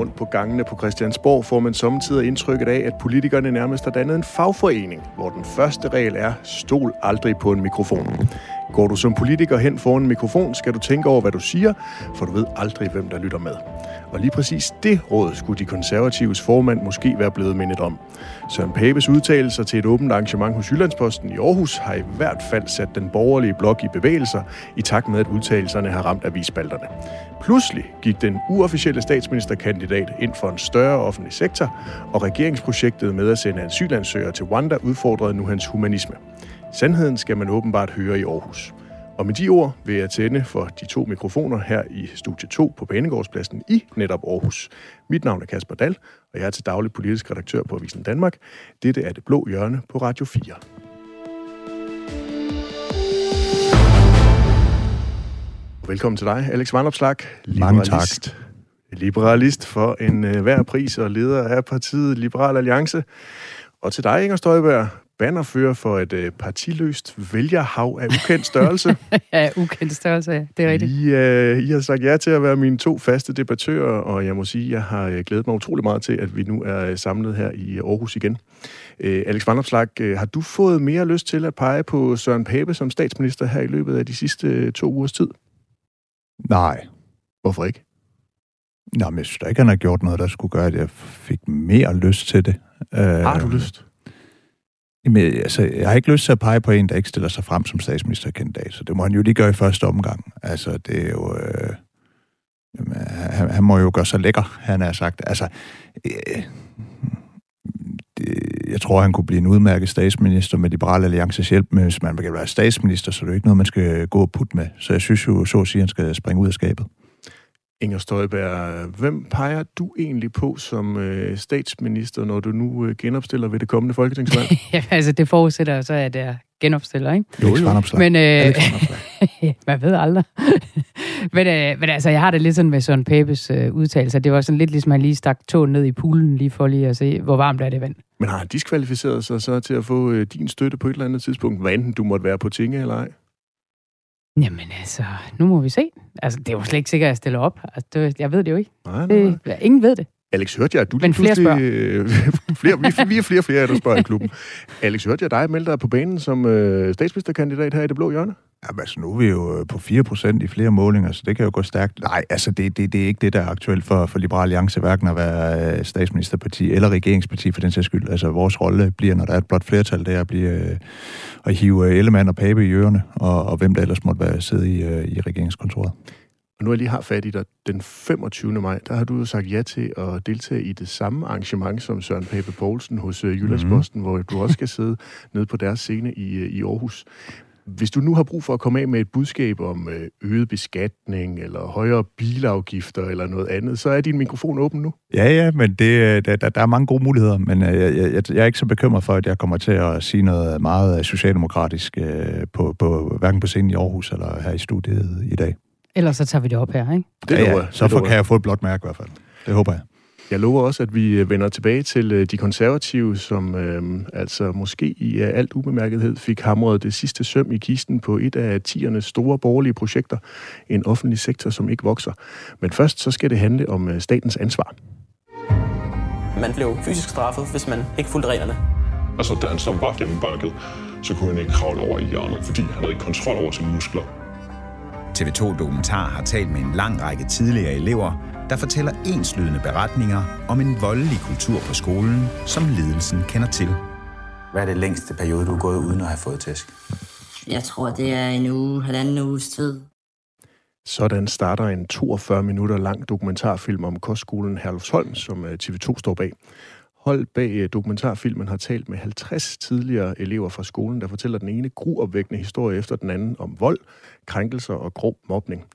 rundt på gangene på Christiansborg, får man samtidig indtrykket af, at politikerne nærmest har dannet en fagforening, hvor den første regel er, stol aldrig på en mikrofon. Går du som politiker hen foran en mikrofon, skal du tænke over, hvad du siger, for du ved aldrig, hvem der lytter med. Og lige præcis det råd skulle de konservatives formand måske være blevet mindet om. Søren Papes udtalelser til et åbent arrangement hos Jyllandsposten i Aarhus har i hvert fald sat den borgerlige blok i bevægelser, i takt med, at udtalelserne har ramt avisspalterne. Pludselig gik den uofficielle statsministerkandidat ind for en større offentlig sektor, og regeringsprojektet med at sende asylansøgere til Rwanda udfordrede nu hans humanisme. Sandheden skal man åbenbart høre i Aarhus. Og med de ord vil jeg tænde for de to mikrofoner her i studie 2 på Banegårdspladsen i netop Aarhus. Mit navn er Kasper Dal, og jeg er til daglig politisk redaktør på Avisen Danmark. Dette er Det Blå Hjørne på Radio 4. Velkommen til dig, Alex Vandopslag. Mange tak. Liberalist for en uh, hver pris og leder af partiet Liberal Alliance. Og til dig, Inger Støjberg, bannerfører for et uh, partiløst vælgerhav af ukendt størrelse. ja, ukendt størrelse, ja. Det er rigtigt. I, uh, I har sagt ja til at være mine to faste debattører, og jeg må sige, at jeg har uh, glædet mig utrolig meget til, at vi nu er uh, samlet her i Aarhus igen. Uh, Alex Vandopslag, uh, har du fået mere lyst til at pege på Søren Pape som statsminister her i løbet af de sidste uh, to ugers tid? Nej. Hvorfor ikke? Nå, men jeg synes da ikke, han har gjort noget, der skulle gøre, at jeg fik mere lyst til det. Har du lyst? Jamen, altså, jeg har ikke lyst til at pege på en, der ikke stiller sig frem som statsministerkandidat, så det må han jo lige gøre i første omgang. Altså, det er jo... Øh, jamen, han, han må jo gøre sig lækker, han har sagt. Altså, øh, det, jeg tror, han kunne blive en udmærket statsminister med Liberale Alliances hjælp, men hvis man vil være statsminister, så er det jo ikke noget, man skal gå og putte med. Så jeg synes jo, så at sige, han skal springe ud af skabet. Inger Støjberg, hvem peger du egentlig på som øh, statsminister, når du nu øh, genopstiller ved det kommende folketingsvalg? ja, altså det forudsætter så, at jeg genopstiller, ikke? Jo, jo. Men øh, man ved aldrig. men, øh, men altså, jeg har det lidt sådan med Søren Papes øh, udtalelser. Det var sådan lidt ligesom, at han lige stak tåen ned i poolen, lige for lige at se, hvor varmt er det vand. Men har han diskvalificeret sig så til at få øh, din støtte på et eller andet tidspunkt, hvad enten du måtte være på tinge eller ej? Jamen altså, nu må vi se. Altså, det er jo slet ikke sikkert, at jeg stiller op. Altså, det, jeg ved det jo ikke. Nej, nej. Det, ingen ved det. Alex, hørte jeg, at du Men flere spørger. flere, vi, vi er flere flere, der spørger i klubben. Alex, hørte jeg dig melde dig på banen som øh, statsministerkandidat her i Det Blå Hjørne? Jamen, altså, nu er vi jo på 4% i flere målinger, så det kan jo gå stærkt. Nej, altså, det, det, det er ikke det, der er aktuelt for, for Liberal Alliance, hverken at være statsministerparti eller regeringsparti for den sags skyld. Altså, vores rolle bliver, når der er et blot flertal, det er at, blive, at hive Ellemann og Pape i ørerne, og, og hvem der ellers måtte være sidde i, i regeringskontoret. Og nu er jeg lige har fat i dig, den 25. maj, der har du jo sagt ja til at deltage i det samme arrangement som Søren Pape Poulsen hos Jyllandsposten, mm-hmm. hvor du også skal sidde nede på deres scene i, i Aarhus. Hvis du nu har brug for at komme af med et budskab om øget beskatning, eller højere bilafgifter, eller noget andet, så er din mikrofon åben nu. Ja, ja, men det, der, der er mange gode muligheder, men jeg, jeg, jeg er ikke så bekymret for, at jeg kommer til at sige noget meget socialdemokratisk på, på, hverken på scenen i Aarhus eller her i studiet i dag. Ellers så tager vi det op her, ikke? Det ja, ja. Så for kan jeg få et blåt mærke i hvert fald. Det håber jeg. Jeg lover også, at vi vender tilbage til de konservative, som øh, altså måske i alt ubemærkethed fik hamret det sidste søm i kisten på et af tiernes store borgerlige projekter. En offentlig sektor, som ikke vokser. Men først så skal det handle om statens ansvar. Man blev fysisk straffet, hvis man ikke fulgte reglerne. Altså, da han så var gennembanket, så kunne han ikke kravle over i hjørnet, fordi han havde ikke kontrol over sine muskler. TV2 Dokumentar har talt med en lang række tidligere elever, der fortæller enslydende beretninger om en voldelig kultur på skolen, som ledelsen kender til. Hvad er det længste periode, du har gået uden at have fået tæsk? Jeg tror, det er en uge, halvanden uges tid. Sådan starter en 42 minutter lang dokumentarfilm om kostskolen Herlufsholm, som TV2 står bag. Hold bag dokumentarfilmen har talt med 50 tidligere elever fra skolen, der fortæller den ene gruopvækkende historie efter den anden om vold, krænkelser og grov mobning.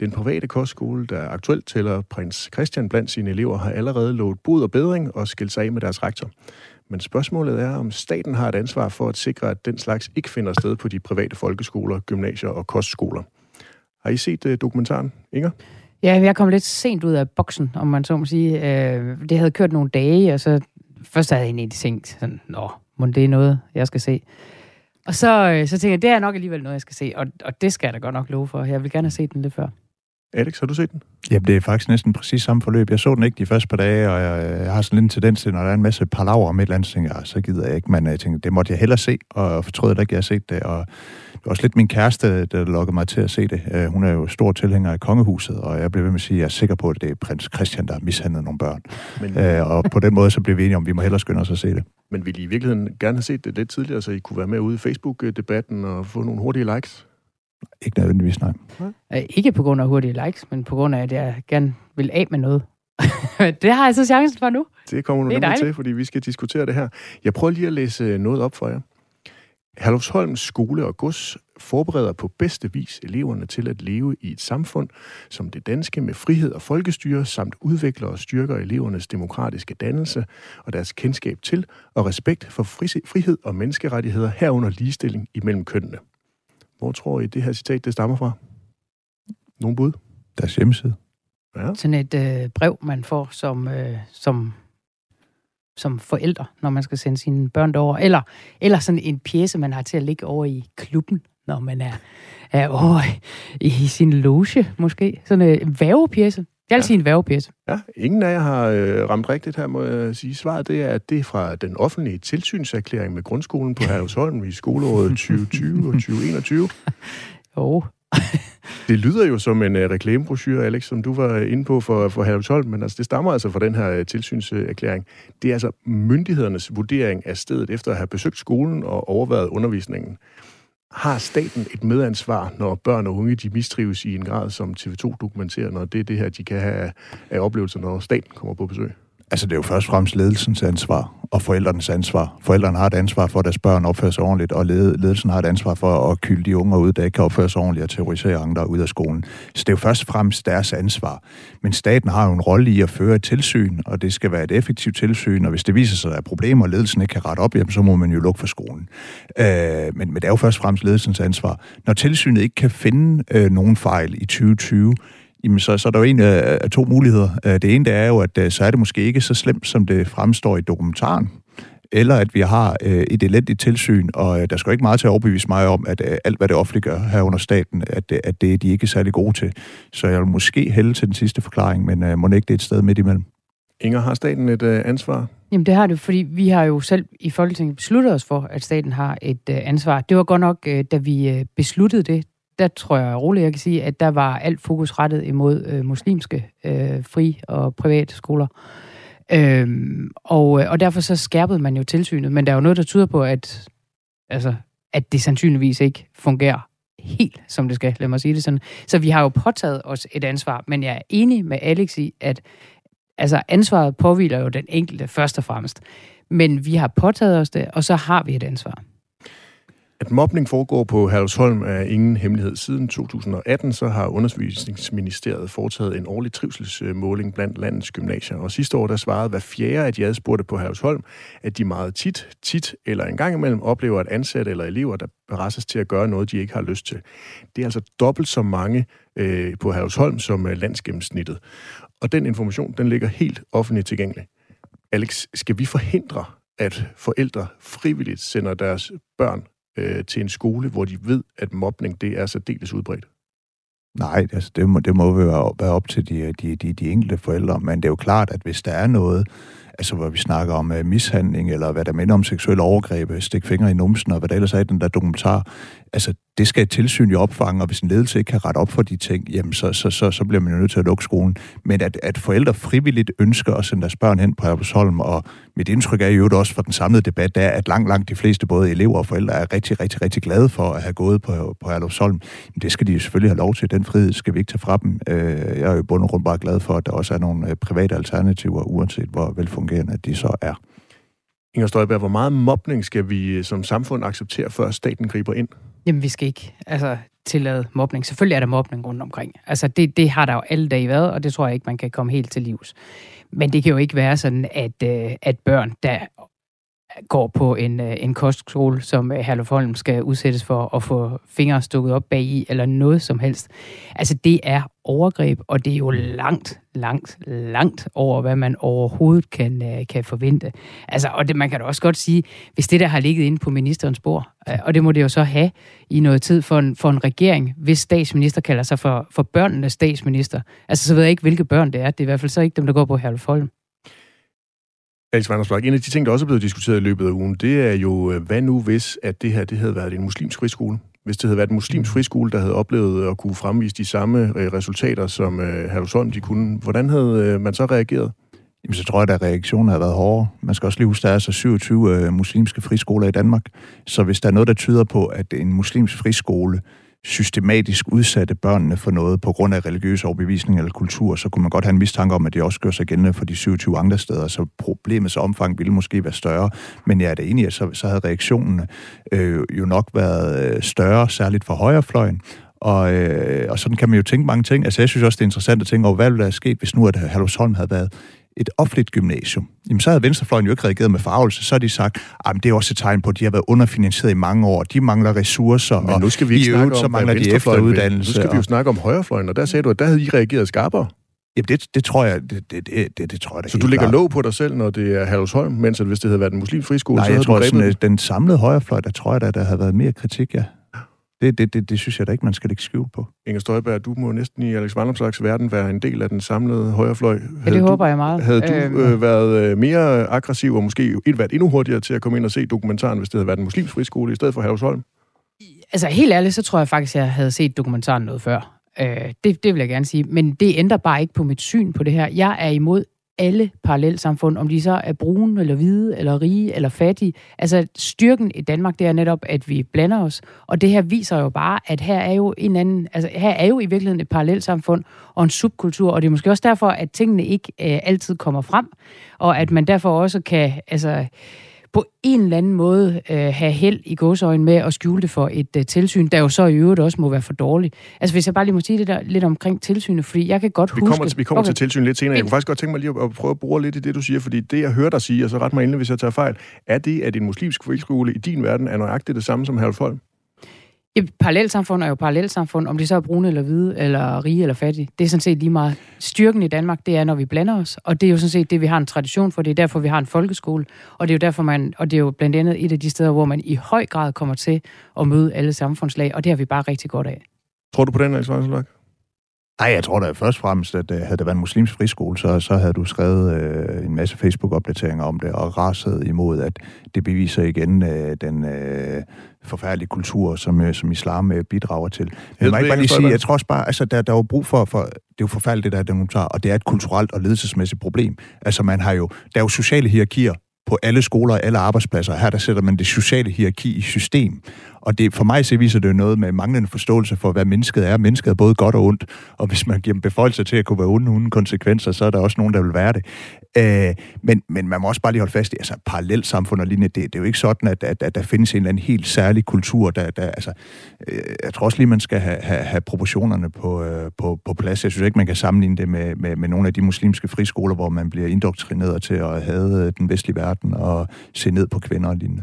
Den private kostskole, der aktuelt tæller prins Christian blandt sine elever, har allerede lovet bod og bedring og skilt sig af med deres rektor. Men spørgsmålet er, om staten har et ansvar for at sikre, at den slags ikke finder sted på de private folkeskoler, gymnasier og kostskoler. Har I set uh, dokumentaren, Inger? Ja, jeg kom lidt sent ud af boksen, om man så må sige. Øh, det havde kørt nogle dage, og så først havde jeg egentlig tænkt sådan, nå, må det er noget, jeg skal se. Og så, øh, så tænkte jeg, det er nok alligevel noget, jeg skal se, og, og det skal jeg da godt nok love for. Jeg vil gerne have set den lidt før. Alex, har du set den? Jamen, det er faktisk næsten præcis samme forløb. Jeg så den ikke de første par dage, og jeg, jeg har sådan lidt en tendens til, når der er en masse palaver om et eller andet, så tænker jeg, så gider jeg ikke. Men jeg tænkte, det måtte jeg hellere se, og fortrød at ikke, jeg har set det. Og det var også lidt min kæreste, der lukkede mig til at se det. Øh, hun er jo stor tilhænger af kongehuset, og jeg blev ved med at sige, at jeg er sikker på, at det er prins Christian, der har mishandlet nogle børn. Men... Øh, og på den måde, så blev vi enige om, at vi må hellere skynde os at se det. Men ville I i virkeligheden gerne have set det lidt tidligere, så I kunne være med ude i Facebook-debatten og få nogle hurtige likes? Ikke nødvendigvis, nej. Øh, Ikke på grund af hurtige likes, men på grund af, at jeg gerne vil af med noget. det har jeg så chancen for nu. Det kommer du Det nemlig til, fordi vi skal diskutere det her. Jeg prøver lige at læse noget op for jer. Herlufsholms skole og gods forbereder på bedste vis eleverne til at leve i et samfund som det danske med frihed og folkestyre, samt udvikler og styrker elevernes demokratiske dannelse og deres kendskab til og respekt for fri- frihed og menneskerettigheder herunder ligestilling imellem kønnene. Hvor tror I, det her citat det stammer fra? Nogen bud? Deres hjemmeside. Ja. Sådan et øh, brev, man får som, øh, som, som forældre, når man skal sende sine børn derover. Eller, eller sådan en pjece, man har til at ligge over i klubben, når man er, er over i sin loge, måske. Sådan en værvepjece. Jeg vil Ja. en værvepjece. Ja, ingen af jer har øh, ramt rigtigt her, må jeg sige. Svaret det er, at det er fra den offentlige tilsynserklæring med grundskolen på Herlevsholm i skoleåret 2020 og 2021. Jo, Det lyder jo som en uh, reklamebrochure, Alex, som du var inde på for, for Herlevsholm, men altså, det stammer altså fra den her uh, tilsynserklæring. Det er altså myndighedernes vurdering af stedet efter at have besøgt skolen og overvejet undervisningen. Har staten et medansvar, når børn og unge de mistrives i en grad, som TV2 dokumenterer, når det er det her, de kan have af- af oplevelser, når staten kommer på besøg? Altså, det er jo først og fremmest ledelsens ansvar og forældrenes ansvar. Forældrene har et ansvar for, at deres børn opfører sig ordentligt, og ledelsen har et ansvar for at kylde de unge ud, der ikke kan opføre sig ordentligt og terrorisere andre ud af skolen. Så det er jo først og fremmest deres ansvar. Men staten har jo en rolle i at føre et tilsyn, og det skal være et effektivt tilsyn, og hvis det viser sig, at der er problemer, og ledelsen ikke kan rette op, jamen, så må man jo lukke for skolen. Øh, men, men det er jo først og fremmest ledelsens ansvar. Når tilsynet ikke kan finde øh, nogen fejl i 2020, Jamen, så, så er der jo en af, af to muligheder. Øh, Det ene det er jo, at øh, så er det måske ikke så slemt, som det fremstår i dokumentaren. Eller at vi har øh, et elendigt tilsyn, og øh, der skal jo ikke meget til at overbevise mig om, at øh, alt, hvad det offentlige gør her under staten, at, øh, at det er de ikke er særlig gode til. Så jeg vil måske hælde til den sidste forklaring, men øh, må ikke det er et sted midt imellem. Inger, har staten et uh, ansvar? Jamen det har det, fordi vi har jo selv i Folketinget besluttet os for, at staten har et øh, ansvar. Det var godt nok, øh, da vi øh, besluttede det, der tror jeg roligt, jeg kan sige, at der var alt fokus rettet imod øh, muslimske øh, fri- og private skoler. Øhm, og, øh, og derfor så skærpede man jo tilsynet, men der er jo noget, der tyder på, at, altså, at det sandsynligvis ikke fungerer helt, som det skal, lad mig sige det sådan. Så vi har jo påtaget os et ansvar, men jeg er enig med Alex i, at altså, ansvaret påviler jo den enkelte først og fremmest. Men vi har påtaget os det, og så har vi et ansvar. At mobning foregår på Herlesholm er ingen hemmelighed. Siden 2018 så har Undervisningsministeriet foretaget en årlig trivselsmåling blandt landets gymnasier. Og sidste år der svarede hver fjerde af de adspurgte på Herlesholm, at de meget tit, tit eller en gang imellem oplever, at ansatte eller elever, der presses til at gøre noget, de ikke har lyst til. Det er altså dobbelt så mange øh, på Herlesholm som øh, landsgennemsnittet. Og den information, den ligger helt offentligt tilgængelig. Alex, skal vi forhindre, at forældre frivilligt sender deres børn øh, til en skole, hvor de ved, at mobning det er særdeles udbredt? Nej, altså det må, det må være, være op til de, de, de, de enkelte forældre, men det er jo klart, at hvis der er noget, altså hvor vi snakker om uh, mishandling, eller hvad der minder om seksuelle overgreb, øh, stik fingre i numsen, og hvad der ellers er i den der dokumentar, altså det skal et tilsyn jo opfange, og hvis en ledelse ikke kan rette op for de ting, jamen så, så, så, så bliver man jo nødt til at lukke skolen. Men at, at forældre frivilligt ønsker at sende deres børn hen på Herlevsholm, og mit indtryk er jo også fra den samlede debat, det er, at langt, langt de fleste, både elever og forældre, er rigtig, rigtig, rigtig glade for at have gået på, på Herlevsholm. Men det skal de jo selvfølgelig have lov til. Den frihed skal vi ikke tage fra dem. Øh, jeg er jo i bund og grund bare glad for, at der også er nogle private alternativer, uanset hvor velfungerende de så er. Inger Støjberg, hvor meget mobning skal vi øh, som samfund acceptere, før staten griber ind? Jamen, vi skal ikke altså, tillade mobning. Selvfølgelig er der mobning rundt omkring. Altså, det, det har der jo alle dage været, og det tror jeg ikke, man kan komme helt til livs. Men det kan jo ikke være sådan, at, øh, at børn, der går på en, øh, en kostskole, som øh, Herluf Holm skal udsættes for at få fingre stukket op bag i, eller noget som helst. Altså, det er overgreb, og det er jo langt, langt, langt over, hvad man overhovedet kan, øh, kan forvente. Altså, og det, man kan da også godt sige, hvis det der har ligget inde på ministerens bord, og det må det jo så have i noget tid for en, for en regering, hvis statsminister kalder sig for, for børnenes statsminister. Altså, så ved jeg ikke, hvilke børn det er. Det er i hvert fald så ikke dem, der går på Herluf Holm. Alice Vandersblok, en af de ting, der også er blevet diskuteret i løbet af ugen, det er jo, øh, hvad nu hvis, at det her det havde været en muslimsk friskole? Hvis det havde været en muslimsk friskole, der havde oplevet at kunne fremvise de samme øh, resultater, som øh, Herlufsholm de kunne, hvordan havde man så reageret? Jamen, så tror jeg, at reaktionen har været hårdere. Man skal også lige huske, at der er så 27 øh, muslimske friskoler i Danmark. Så hvis der er noget, der tyder på, at en muslimsk friskole systematisk udsatte børnene for noget på grund af religiøs overbevisning eller kultur, så kunne man godt have en mistanke om, at det også gør sig gældende for de 27 andre steder, så problemets omfang ville måske være større. Men jeg er da enig, at så, så havde reaktionen øh, jo nok været øh, større, særligt for højrefløjen, og, øh, og sådan kan man jo tænke mange ting. Altså, jeg synes også, det er interessant at tænke over, hvad ville der have sket, hvis nu at Halvsholm havde været et offentligt gymnasium, jamen så havde Venstrefløjen jo ikke reageret med farvelse. Så har de sagt, at det er også et tegn på, at de har været underfinansieret i mange år. De mangler ressourcer, Men nu skal vi ikke og i øvrigt, så mangler de efteruddannelse. Nu skal vi jo snakke om højrefløjen, og der sagde du, at der havde I reageret skarpere. Jamen, det, det tror jeg, det, det, det, det tror jeg da Så du lægger låg på dig selv, når det er Herlevsholm, mens at hvis det havde været en muslim friskole, Nej, så jeg tror, du sådan, den samlede højrefløj, der tror jeg da, der havde været mere kritik, ja. Det, det, det, det synes jeg da ikke, man skal lægge skjul på. Inger Støjberg, du må næsten i Alex Vandomslags verden være en del af den samlede højrefløj. Ja, det håber jeg meget. Havde du øhm. øh, været øh, mere aggressiv og måske et været endnu hurtigere til at komme ind og se dokumentaren, hvis det havde været en muslimsk friskole i stedet for Herlevsholm? Altså helt ærligt, så tror jeg faktisk, jeg havde set dokumentaren noget før. Øh, det, det vil jeg gerne sige. Men det ændrer bare ikke på mit syn på det her. Jeg er imod alle parallelsamfund, om de så er brune, eller hvide, eller rige, eller fattige. Altså, styrken i Danmark, det er netop, at vi blander os. Og det her viser jo bare, at her er jo en anden, altså her er jo i virkeligheden et parallelsamfund og en subkultur, og det er måske også derfor, at tingene ikke øh, altid kommer frem, og at man derfor også kan, altså, på en eller anden måde øh, have held i gåsøjne med at skjule det for et øh, tilsyn, der jo så i øvrigt også må være for dårligt. Altså hvis jeg bare lige må sige det der, lidt omkring tilsynet, fordi jeg kan godt vi huske... Kommer, vi kommer okay. til tilsyn lidt senere. Jeg kunne faktisk godt tænke mig lige at, prøve at bruge lidt i det, du siger, fordi det, jeg hører dig sige, og så ret mig endelig, hvis jeg tager fejl, er det, at en muslimsk friskole i din verden er nøjagtigt det samme som Herlufholm? Et parallelsamfund er jo parallelsamfund, om det så er brune eller hvide, eller rige eller fattige. Det er sådan set lige meget. Styrken i Danmark, det er, når vi blander os, og det er jo sådan set det, vi har en tradition for. Det er derfor, vi har en folkeskole, og det er jo derfor, man, og det er jo blandt andet et af de steder, hvor man i høj grad kommer til at møde alle samfundslag, og det har vi bare rigtig godt af. Tror du på den, Alexander Nej, jeg tror da først og fremmest, at uh, havde det været en muslimsk friskole, så, så havde du skrevet uh, en masse Facebook-opdateringer om det, og raset imod, at det beviser igen uh, den uh, forfærdelige kultur, som, uh, som islam uh, bidrager til. Men jeg, ikke bare lige sige, jeg tror også bare, altså der, der er jo brug for, for, det er jo forfærdeligt, det der dokumentar, og det er et kulturelt og ledelsesmæssigt problem. Altså man har jo, der er jo sociale hierarkier på alle skoler og alle arbejdspladser. Her der sætter man det sociale hierarki i system. Og det, for mig så viser det noget med manglende forståelse for, hvad mennesket er. Mennesket er både godt og ondt, og hvis man giver dem beføjelser til at kunne være onde uden konsekvenser, så er der også nogen, der vil være det. Øh, men, men man må også bare lige holde fast i, altså parallelt samfund og lignende, det, det er jo ikke sådan, at, at, at der findes en eller anden helt særlig kultur, der, der altså, øh, jeg tror også lige, man skal have, have, have proportionerne på, øh, på, på plads. Jeg synes ikke, man kan sammenligne det med, med, med nogle af de muslimske friskoler, hvor man bliver indoktrineret til at have øh, den vestlige verden og se ned på kvinder og lignende.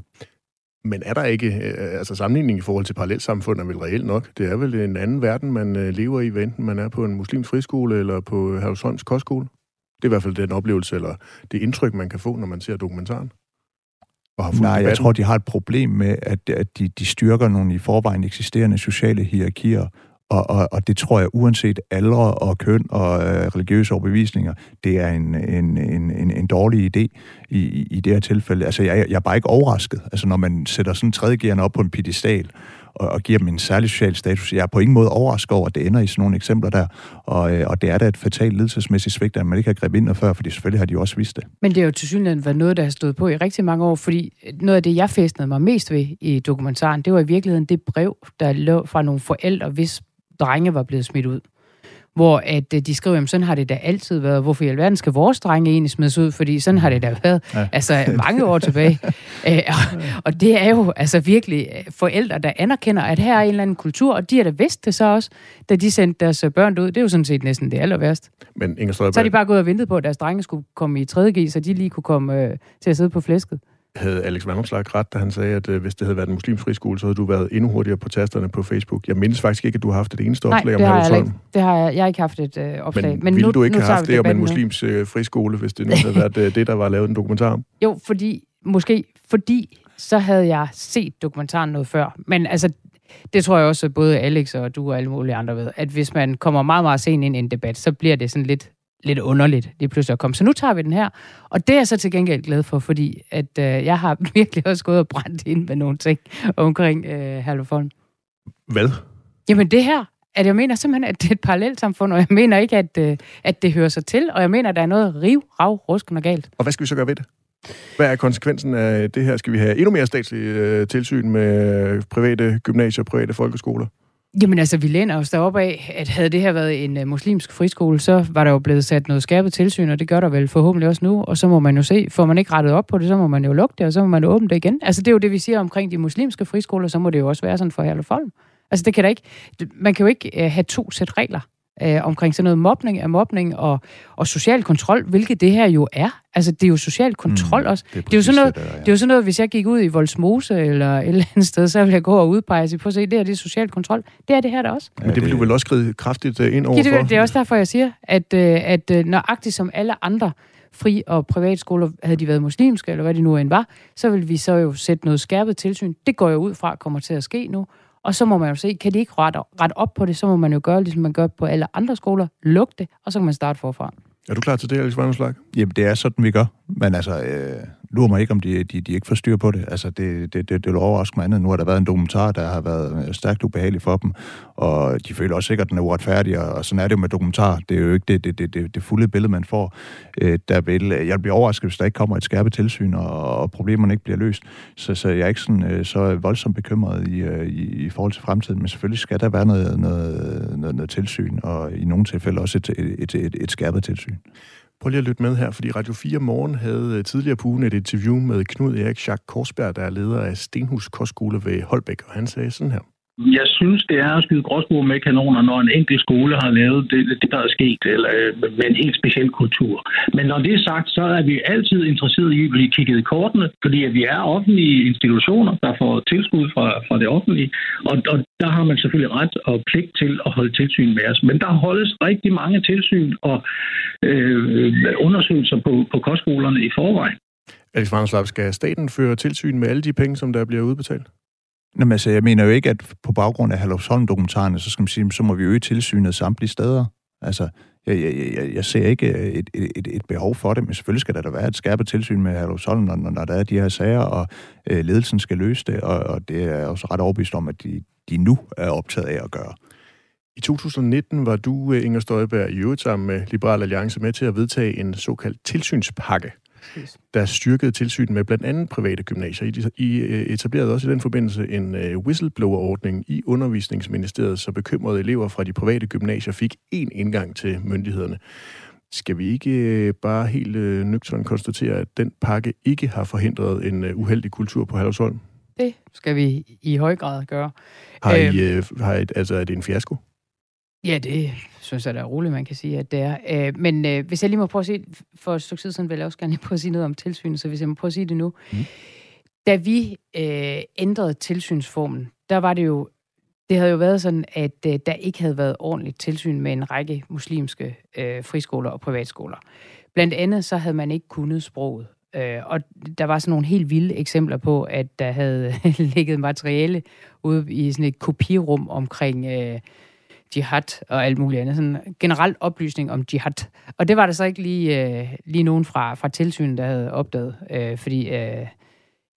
Men er der ikke, øh, altså sammenligning i forhold til parallelsamfund er vel reelt nok? Det er vel en anden verden, man øh, lever i, enten man er på en muslimsk friskole eller på Herlevsholms kostskole? Det er i hvert fald den oplevelse, eller det indtryk, man kan få, når man ser dokumentaren. Og har Nej, debatten. jeg tror, de har et problem med, at, at de, de styrker nogle i forvejen eksisterende sociale hierarkier, og, og, og det tror jeg, uanset alder og køn og øh, religiøse overbevisninger, det er en, en, en, en, en dårlig idé i, i det her tilfælde. Altså, jeg, jeg er bare ikke overrasket. Altså, når man sætter sådan tredje op på en pedestal, og, og giver dem en særlig social status. Jeg er på ingen måde overrasket over, at det ender i sådan nogle eksempler der. Og, øh, og det er da et fatalt ledelsesmæssigt svigt, at man ikke har grebet ind før, fordi selvfølgelig har de også vist det. Men det er jo til synligheden været noget, der har stået på i rigtig mange år, fordi noget af det, jeg festnede mig mest ved i dokumentaren, det var i virkeligheden det brev, der lå fra nogle forældre, hvis drenge var blevet smidt ud. Hvor at øh, de skriver, at sådan har det da altid været. Hvorfor i alverden skal vores drenge egentlig smides ud? Fordi sådan har det da været ja. altså, mange år tilbage. Æ, øh, og, og det er jo altså virkelig øh, forældre, der anerkender, at her er en eller anden kultur, og de har da vidst det så også, da de sendte deres børn ud. Det er jo sådan set næsten det aller værste. Men Inger Støjberg... Så har de bare gået og ventet på, at deres drenge skulle komme i 3.G, så de lige kunne komme øh, til at sidde på flæsket. Havde Alex Vandomslag ret, da han sagde, at øh, hvis det havde været en muslimsk friskole, så havde du været endnu hurtigere på tasterne på Facebook. Jeg mindes faktisk ikke, at du har haft et eneste Nej, opslag om det har, jeg Herlufsholm. ikke, det har jeg, jeg har ikke haft et øh, opslag. Men, men ville nu, du ikke nu have haft det om en muslims øh, friskole, hvis det nu havde været øh, det, der var lavet en dokumentar om? Jo, fordi, måske fordi, så havde jeg set dokumentaren noget før. Men altså, det tror jeg også, at både Alex og du og alle mulige andre ved, at hvis man kommer meget, meget sent ind i en debat, så bliver det sådan lidt, lidt underligt lige pludselig at komme. Så nu tager vi den her, og det er jeg så til gengæld glad for, fordi at, øh, jeg har virkelig også gået og brændt ind med nogle ting omkring øh, Herlufholm. Hvad? Jamen det her, at jeg mener simpelthen, at det er et parallelt samfund, og jeg mener ikke, at, øh, at det hører sig til, og jeg mener, at der er noget riv, rav, rusken og galt. Og hvad skal vi så gøre ved det? Hvad er konsekvensen af det her? Skal vi have endnu mere statslig øh, tilsyn med private gymnasier og private folkeskoler? Jamen altså, vi læner os deroppe af, at havde det her været en uh, muslimsk friskole, så var der jo blevet sat noget skærpet tilsyn, og det gør der vel forhåbentlig også nu, og så må man jo se, får man ikke rettet op på det, så må man jo lukke det, og så må man åbne det igen. Altså, det er jo det, vi siger omkring de muslimske friskoler, så må det jo også være sådan for Herlefolm. Altså, det kan da ikke, man kan jo ikke uh, have to sæt regler uh, omkring sådan noget mobning af mobning og, og social kontrol, hvilket det her jo er. Altså, det er jo social kontrol mm, også. det er Det er jo sådan noget, det, der er, ja. det er jo sådan noget, hvis jeg gik ud i Voldsmose eller et eller andet sted, så ville jeg gå og udpege og sige, prøv at se, det her det er social kontrol. Det er det her der også. Men det vil du vel også skride kraftigt øh, ind over det, for? det er også derfor, jeg siger, at, øh, at øh, nøjagtigt som alle andre fri- og privatskoler, havde de været muslimske, eller hvad de nu end var, så vil vi så jo sætte noget skærpet tilsyn. Det går jeg ud fra, kommer til at ske nu. Og så må man jo se, kan de ikke rette, rette op på det, så må man jo gøre, ligesom man gør på alle andre skoler. Luk det, og så kan man starte forfra. Er du klar til det, Alex Vanderslag? Jamen, det er sådan, vi gør. Men altså, øh, lurer mig ikke, om de, de, de ikke får styr på det. Altså, det, det, det, det vil overraske mig andet. Nu har der været en dokumentar, der har været øh, stærkt ubehagelig for dem, og de føler også sikkert, at den er uretfærdig, og, og sådan er det jo med dokumentar. Det er jo ikke det, det, det, det, det fulde billede, man får. Øh, der vil, øh, jeg bliver overrasket, hvis der ikke kommer et skærpet tilsyn, og, og problemerne ikke bliver løst. Så, så jeg er ikke sådan, øh, så voldsomt bekymret i, øh, i, i forhold til fremtiden, men selvfølgelig skal der være noget, noget, noget, noget tilsyn, og i nogle tilfælde også et, et, et, et skærpet tilsyn. Prøv lige at lytte med her, fordi Radio 4 Morgen havde øh, tidligere på ugen et interview med Knud Erik Jacques Korsberg, der er leder af Stenhus Kostskole ved Holbæk, og han sagde sådan her. Jeg synes, det er at skyde gråsbord med kanoner, når en enkelt skole har lavet det, det der er sket, eller øh, med en helt speciel kultur. Men når det er sagt, så er vi altid interesseret i at blive kigget i kortene, fordi at vi er offentlige institutioner, der får tilskud fra, fra det offentlige, og, og der har man selvfølgelig ret og pligt til at holde tilsyn med os. Men der holdes rigtig mange tilsyn og øh, undersøgelser på, på kostskolerne i forvejen. Alex Vanderslag, skal staten føre tilsyn med alle de penge, som der bliver udbetalt? Jamen, altså, jeg mener jo ikke, at på baggrund af Herlufsholm-dokumentarerne, så skal man sige, så må vi øge tilsynet samtlige steder. Altså, jeg, jeg, jeg, jeg ser ikke et, et, et behov for det, men selvfølgelig skal der da være et skærpet tilsyn med Herlufsholm, når, når der er de her sager, og øh, ledelsen skal løse det, og, og det er jeg også ret overbevist om, at de, de nu er optaget af at gøre. I 2019 var du, øh, Inger Støjberg, i øvrigt sammen med Liberal Alliance med til at vedtage en såkaldt tilsynspakke, der styrkede tilsyn med blandt andet private gymnasier. I, øh, etablerede også i den forbindelse en uh, whistleblower-ordning i undervisningsministeriet, så bekymrede elever fra de private gymnasier fik én indgang til myndighederne. Skal vi ikke uh, bare helt nøgternt konstatere, at den pakke ikke har forhindret en uh, uheldig kultur på Halvsholm? Det skal vi i høj grad gøre. Har I, Øhm. uh, har I, altså, er det en fiasko? Ja, det synes jeg da er roligt, man kan sige, at det er. Øh, men øh, hvis jeg lige må prøve at sige, for et stykke tid siden vil jeg også gerne prøve at sige noget om tilsynet, så hvis jeg må prøve at sige det nu. Mm. Da vi øh, ændrede tilsynsformen, der var det jo, det havde jo været sådan, at øh, der ikke havde været ordentligt tilsyn med en række muslimske øh, friskoler og privatskoler. Blandt andet så havde man ikke kunnet sproget. Øh, og der var sådan nogle helt vilde eksempler på, at der havde ligget materiale ude i sådan et kopirum omkring... Øh, jihad og alt muligt andet. Sådan generelt oplysning om jihad. Og det var der så ikke lige, øh, lige nogen fra, fra tilsynet, der havde opdaget, øh, fordi øh,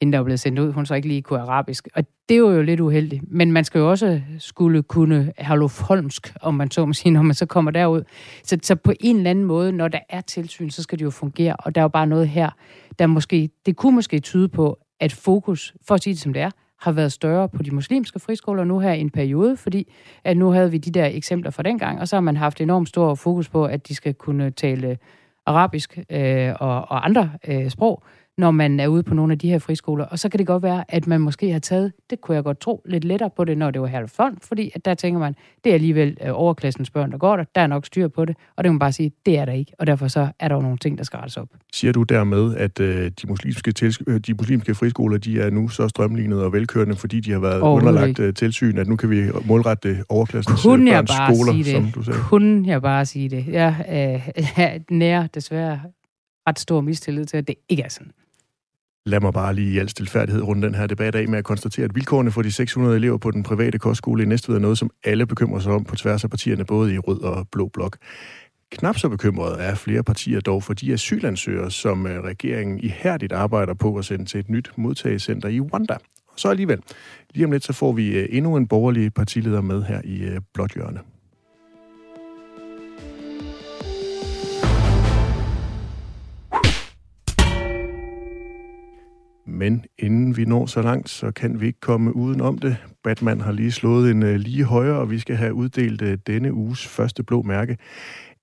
inden der var blevet sendt ud, hun så ikke lige kunne arabisk. Og det var jo lidt uheldigt. Men man skal jo også skulle kunne Holmsk, om man så må sige, når man så kommer derud. Så, så på en eller anden måde, når der er tilsyn, så skal det jo fungere. Og der er jo bare noget her, der måske, det kunne måske tyde på, at fokus, for at sige det som det er, har været større på de muslimske friskoler nu her i en periode, fordi at nu havde vi de der eksempler fra dengang, og så har man haft enormt stor fokus på, at de skal kunne tale arabisk øh, og, og andre øh, sprog, når man er ude på nogle af de her friskoler. Og så kan det godt være, at man måske har taget, det kunne jeg godt tro, lidt lettere på det, når det var Herlufsholm, fordi at der tænker man, det er alligevel øh, overklassens børn, der går der, der er nok styr på det, og det må man bare sige, det er der ikke, og derfor så er der jo nogle ting, der skal rettes op. Siger du dermed, at øh, de, muslimske tils- øh, de muslimske friskoler, de er nu så strømlignede og velkørende, fordi de har været underlagt øh, tilsyn, at nu kan vi målrette målklassens Kunne jeg børns bare skoler, sige det? som du sagde? Kunne jeg bare sige det? Jeg øh, nærer desværre ret stor mistillid til, at det ikke er sådan. Lad mig bare lige i al stilfærdighed runde den her debat af med at konstatere, at vilkårene for de 600 elever på den private kostskole i Næstved er noget, som alle bekymrer sig om på tværs af partierne, både i rød og blå blok. Knap så bekymret er flere partier dog for de asylansøgere, som øh, regeringen ihærdigt arbejder på at sende til et nyt modtagecenter i Rwanda. Så alligevel, lige om lidt, så får vi øh, endnu en borgerlig partileder med her i øh, Blåt Hjørne. Men inden vi når så langt, så kan vi ikke komme uden om det. Batman har lige slået en øh, lige højere, og vi skal have uddelt øh, denne uges første blå mærke.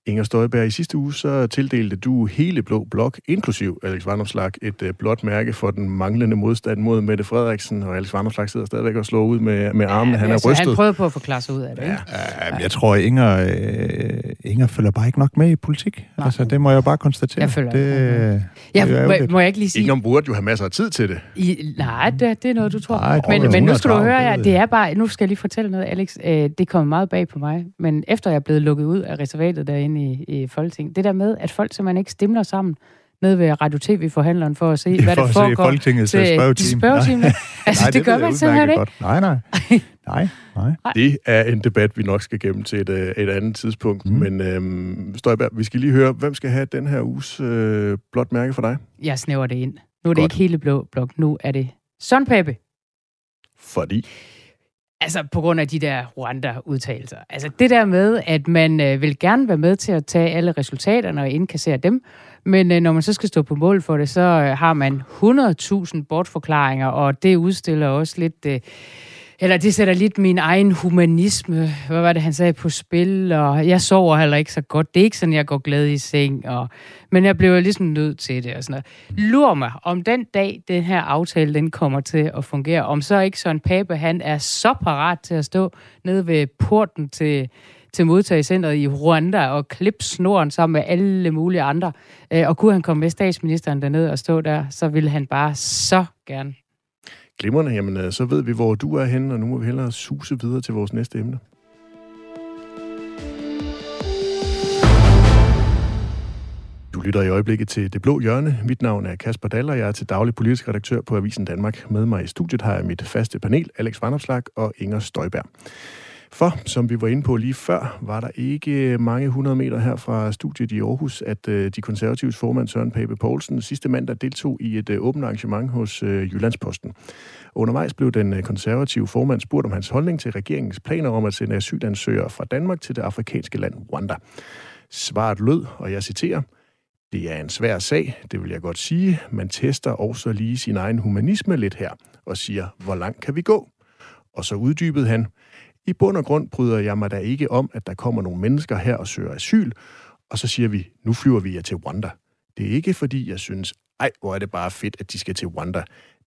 Inger Støjberg, i sidste uge så tildelte du hele Blå Blok, inklusiv Alex Vanderslag, et uh, blåt mærke for den manglende modstand mod Mette Frederiksen, og Alex Vanderslag sidder stadigvæk og slår ud med, med armene. Ja, han er altså, rystet. Han prøvede på at forklare sig ud af det, ikke? Ja, jeg tror, Inger, øh, Inger følger bare ikke nok med i politik. Nej. Altså, det må jeg bare konstatere. Jeg følger det, ikke Ja, det må, må jeg ikke lige sige... Inger burde jo have masser af tid til det. I, nej, det, det er noget, du tror. Nej, men, men hun nu skal du høre, ved det er bare... Nu skal jeg lige fortælle noget, Alex. Øh, det kommer meget bag på mig. Men efter jeg er blevet lukket ud af reservatet derinde i, i Folketinget, det der med, at folk simpelthen ikke stemmer sammen nede ved Radio-TV-forhandleren for at se, Ja, hvad for der at se foregår. Folketingets, til- øh, spørgetime. spørgetime. Nej. altså, Nej, det, det gør man simpelthen ikke. godt. Nej, nej. Nej, nej. Det er en debat, vi nok skal gennem til et, øh, et andet tidspunkt. Mm. Men øhm, Støjberg, vi skal lige høre, hvem skal have den her uges øh, blåt mærke for dig? Jeg snæver det ind. Nu er det Godt. ikke hele blå blok. Nu er det Søren Pape. Fordi Altså på grund af de der Rwanda-udtalelser. Altså det der med, at man øh, vil gerne være med til at tage alle resultaterne og indkassere dem, men øh, når man så skal stå på mål for det, så øh, har man 100.000 bortforklaringer, og det udstiller også lidt... Øh, eller det sætter lidt min egen humanisme, hvad var det, han sagde, på spil, og jeg sover heller ikke så godt. Det er ikke sådan, jeg går glad i seng, og, men jeg blev ligesom nødt til det og sådan noget. Lur mig, om den dag, den her aftale, den kommer til at fungere, om så ikke Søren Pape, han er så parat til at stå nede ved porten til, til modtagelsescentret i Rwanda og klippe snoren sammen med alle mulige andre. Øh, og kunne han komme med statsministeren derned og stå der, så ville han bare så gerne glimrende, jamen øh, så ved vi, hvor du er henne, og nu må vi hellere suse videre til vores næste emne. Du lytter i øjeblikket til Det Blå Hjørne. Mit navn er Kasper Daller, jeg er til daglig politisk redaktør på Avisen Danmark. Med mig i studiet har jeg mit faste panel, Alex Vandopslag og Inger Støjberg. For, som vi var inde på lige før, var der ikke mange hundrede meter her fra studiet i Aarhus, at øh, de konservatives formand Søren Pape Poulsen sidste mandag deltog i et øh, åbent arrangement hos øh, Jyllandsposten. Undervejs blev den øh, konservative formand spurgt om hans holdning til regeringens planer om at sende asylansøgere fra Danmark til det afrikanske land Rwanda. Svaret lød, og jeg citerer, det er en svær sag, det vil jeg godt sige. Man tester også lige sin egen humanisme lidt her, og siger, hvor langt kan vi gå? Og så uddybede han, i bund og grund bryder jeg mig da ikke om, at der kommer nogle mennesker her og søger asyl, og så siger vi, nu flyver vi jer til Rwanda. Det er ikke fordi, jeg synes, ej, hvor er det bare fedt, at de skal til Rwanda.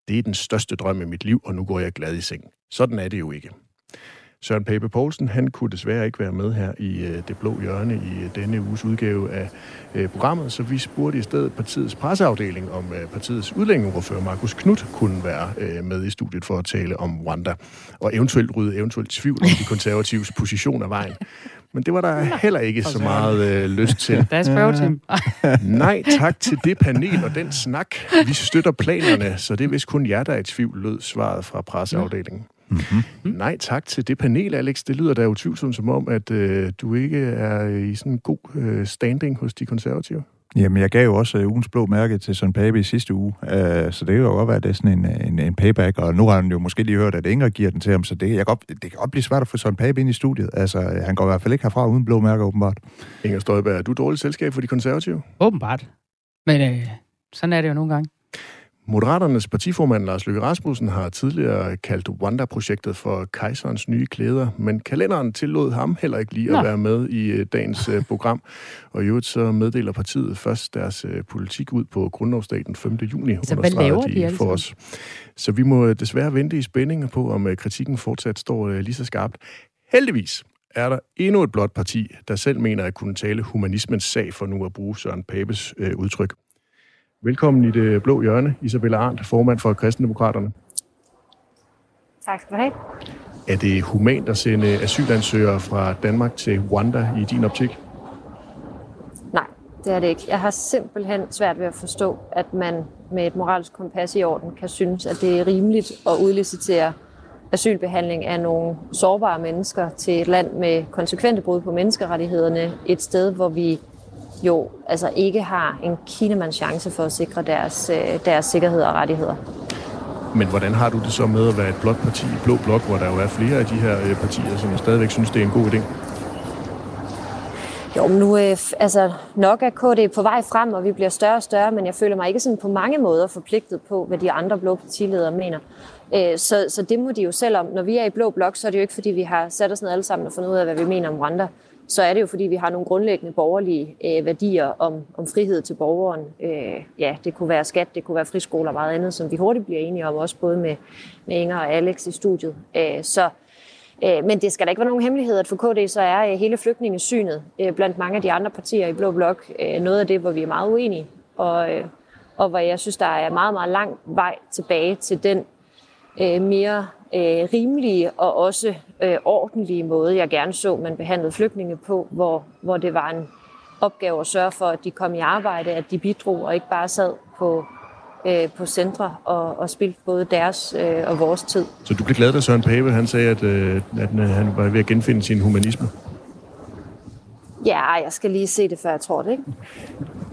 Det er den største drøm i mit liv, og nu går jeg glad i seng. Sådan er det jo ikke. Søren Pape Poulsen, han kunne desværre ikke være med her i øh, Det Blå Hjørne i øh, denne uges udgave af øh, programmet, så vi spurgte i stedet partiets presseafdeling, om øh, partiets udlændingeordfører Markus Knudt kunne være øh, med i studiet for at tale om Rwanda, og eventuelt rydde eventuelt tvivl om de konservatives position af vejen. Men det var der heller ikke så meget øh, lyst til. Der er spørgetime. Nej, tak til det panel og den snak. Vi støtter planerne, så det er vist kun jer, der er i tvivl, lød svaret fra presseafdelingen. Mm-hmm. Nej, tak til det panel, Alex. Det lyder da utvivlsomt som om, at øh, du ikke er i sådan en god øh, standing hos de konservative. Jamen, jeg gav jo også uh, ugens blå mærke til Søren Pape i sidste uge, uh, så det kan jo godt være, at det er sådan en, en, en payback, og nu har han jo måske lige hørt, at Inger giver den til ham, så det, jeg kan godt, det kan godt blive svært at få Søren Pape ind i studiet. Altså, han går i hvert fald ikke herfra uden blå mærke, åbenbart. Inger Støjberg, er du dårligt selskab for de konservative? Åbenbart. Men øh, sådan er det jo nogle gange. Moderaternes partiformand Lars Løkke Rasmussen har tidligere kaldt Wanda-projektet for kejserens nye klæder, men kalenderen tillod ham heller ikke lige at Nå. være med i øh, dagens øh, program. Og i øvrigt så meddeler partiet først deres øh, politik ud på grundlovsdag den 5. juni, Altså, hvad laver de alle for sammen? os. Så vi må desværre vente i spænding på, om kritikken fortsat står lige så skarpt. Heldigvis er der endnu et blot parti, der selv mener at kunne tale humanismens sag, for nu at bruge Søren Papes øh, udtryk. Velkommen i det blå hjørne, Isabella Arndt, formand for Kristendemokraterne. Tak skal du have. Er det humant at sende asylansøgere fra Danmark til Rwanda i din optik? Nej, det er det ikke. Jeg har simpelthen svært ved at forstå, at man med et moralsk kompas i orden kan synes, at det er rimeligt at udlicitere asylbehandling af nogle sårbare mennesker til et land med konsekvente brud på menneskerettighederne. Et sted, hvor vi jo altså ikke har en kinemands chance for at sikre deres, øh, deres sikkerhed og rettigheder. Men hvordan har du det så med at være et blåt parti i Blå Blok, hvor der jo er flere af de her øh, partier, som stadigvæk synes, det er en god idé? Jo, men nu øh, altså, nok er KD på vej frem, og vi bliver større og større, men jeg føler mig ikke sådan på mange måder forpligtet på, hvad de andre blå partiledere mener. Så, så det må de jo selv om. Når vi er i blå blok, så er det jo ikke, fordi vi har sat os ned alle sammen og fundet ud af, hvad vi mener om Rwanda. Så er det jo, fordi vi har nogle grundlæggende borgerlige øh, værdier om, om frihed til borgeren. Øh, ja, det kunne være skat, det kunne være friskoler og meget andet, som vi hurtigt bliver enige om, også både med, med Inger og Alex i studiet. Øh, så Øh, Men det skal da ikke være nogen hemmelighed, at for KD så er øh, hele flygtningesynet øh, blandt mange af de andre partier i Blå Blok øh, noget af det, hvor vi er meget uenige. Og, øh, og hvor jeg synes, der er meget, meget lang vej tilbage til den øh, mere øh, rimelige og også øh, ordentlige måde, jeg gerne så, man behandlede flygtninge på, hvor, hvor det var en opgave at sørge for, at de kom i arbejde, at de bidrog og ikke bare sad på, øh, på centre og, og spildte både deres øh, og vores tid. Så du blev glad, da Søren Pape han sagde, at, øh, at øh, han var ved at genfinde sin humanisme? Ja, jeg skal lige se det, før jeg tror det, ikke?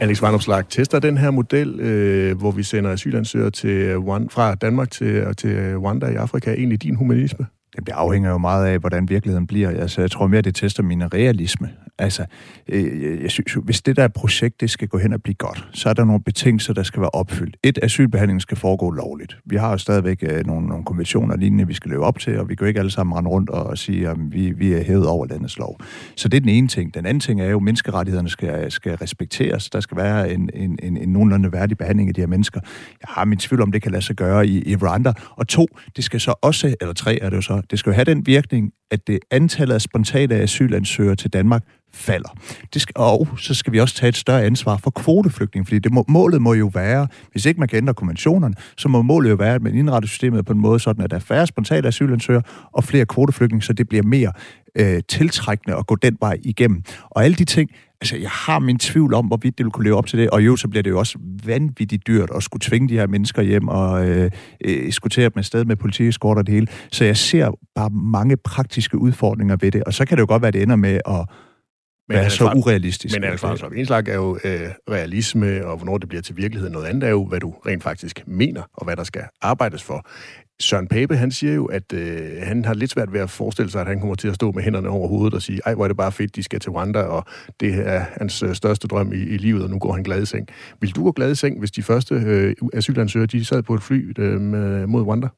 Alex Vanopslag, tester den her model, øh, hvor vi sender asylansøgere til Rwanda, fra Danmark til, til Rwanda i Afrika, egentlig din humanisme? Jamen, det afhænger jo meget af, hvordan virkeligheden bliver. Altså, jeg tror mere, det tester min realisme. Altså, øh, jeg- synes jo, hvis det der projekt, det skal gå hen og blive godt, så er der nogle betingelser, der skal være opfyldt. Et, asylbehandling skal foregå lovligt. Vi har jo stadigvæk øh, nogle, nogle konventioner og lignende, vi skal leve op til, og vi kan jo ikke alle sammen rende rundt og sige, at vi, vi er hævet over landets lov. Så det er den ene ting. Den anden ting er jo, at menneskerettighederne skal, skal respekteres. Der skal være en, en, en, en nogenlunde værdig behandling af de her mennesker. Jeg har min tvivl om, det kan lade sig gøre i, i Rwanda. Og to, det skal så også, eller tre er det jo så, det skal jo have den virkning, at det antallet af spontane asylansøgere til Danmark falder. Det skal, og så skal vi også tage et større ansvar for kvoteflygtning, fordi det må, målet må jo være, hvis ikke man kan ændre konventionerne, så må målet jo være, at man indretter systemet på en måde sådan, at der er færre spontane asylansøgere og flere kvoteflygtninge, så det bliver mere øh, tiltrækkende at gå den vej igennem. Og alle de ting, altså jeg har min tvivl om, hvorvidt det vil kunne leve op til det, og jo, så bliver det jo også vanvittigt dyrt at skulle tvinge de her mennesker hjem og øh, øh, eskortere dem afsted med politieskorter og det hele. Så jeg ser bare mange praktiske udfordringer ved det, og så kan det jo godt være, at det ender med at være Alex så Van- urealistisk. Men Vanopslag, en slags er jo øh, realisme, og hvornår det bliver til virkelighed. Noget andet er jo, hvad du rent faktisk mener, og hvad der skal arbejdes for. Søren Pape, han siger jo, at øh, han har lidt svært ved at forestille sig, at han kommer til at stå med hænderne over hovedet og sige, ej, hvor er det bare fedt, de skal til Rwanda, og det er hans øh, største drøm i, i livet, og nu går han glad i seng. Vil du gå glad i seng, hvis de første øh, asylansøgere, de sad på et fly øh, med, mod Rwanda?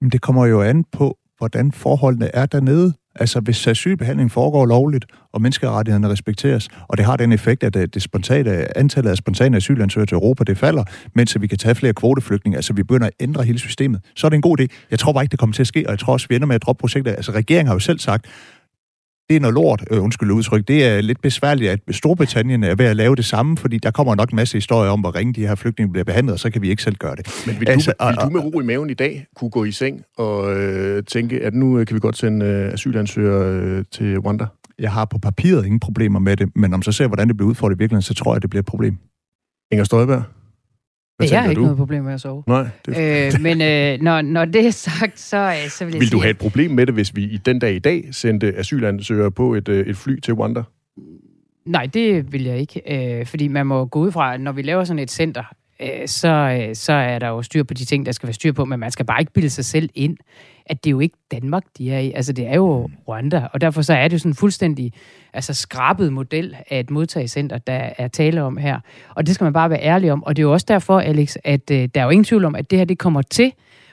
Men det kommer jo an på, hvordan forholdene er dernede. Altså, hvis asylbehandling foregår lovligt, og menneskerettighederne respekteres, og det har den effekt, at øh, det spontane, antallet af spontane asylansøgere til Europa, det falder, mens vi kan tage flere kvoteflygtninge, altså vi begynder at ændre hele systemet, så er det en god idé. Jeg tror bare ikke, det kommer til at ske, og jeg tror også, vi ender med at droppe projektet. Altså, regeringen har jo selv sagt, det er noget lort, øh, undskyld udtryk, det er lidt besværligt, at Storbritannien er ved at lave det samme, fordi der kommer nok en masse historier om, hvor ringe de her flygtninge bliver behandlet, og så kan vi ikke selv gøre det. Men vil, altså, du, vil du med ro i maven i dag kunne gå i seng og øh, tænke, at nu øh, kan vi godt sende øh, asylansøgere øh, til Rwanda? Jeg har på papiret ingen problemer med det, men om så ser, hvordan det bliver udfordret i virkeligheden, så tror jeg, det bliver et problem. Inger Støjberg? Hvad jeg har ikke du? noget problem med at sove. Nej, det... Øh, men øh, når, når det er sagt, så, øh, så vil jeg Vil du sige, have et problem med det, hvis vi i den dag i dag sendte asylansøgere på et, øh, et fly til Rwanda? Nej, det vil jeg ikke. Øh, fordi man må gå ud fra, at når vi laver sådan et center, øh, så, øh, så er der jo styr på de ting, der skal være styr på, men man skal bare ikke bilde sig selv ind, at det er jo ikke Danmark, de er i. Altså, det er jo Rwanda, og derfor så er det sådan en fuldstændig altså, skrabet model af et modtagecenter, der er tale om her. Og det skal man bare være ærlig om. Og det er jo også derfor, Alex, at øh, der er jo ingen tvivl om, at det her det kommer til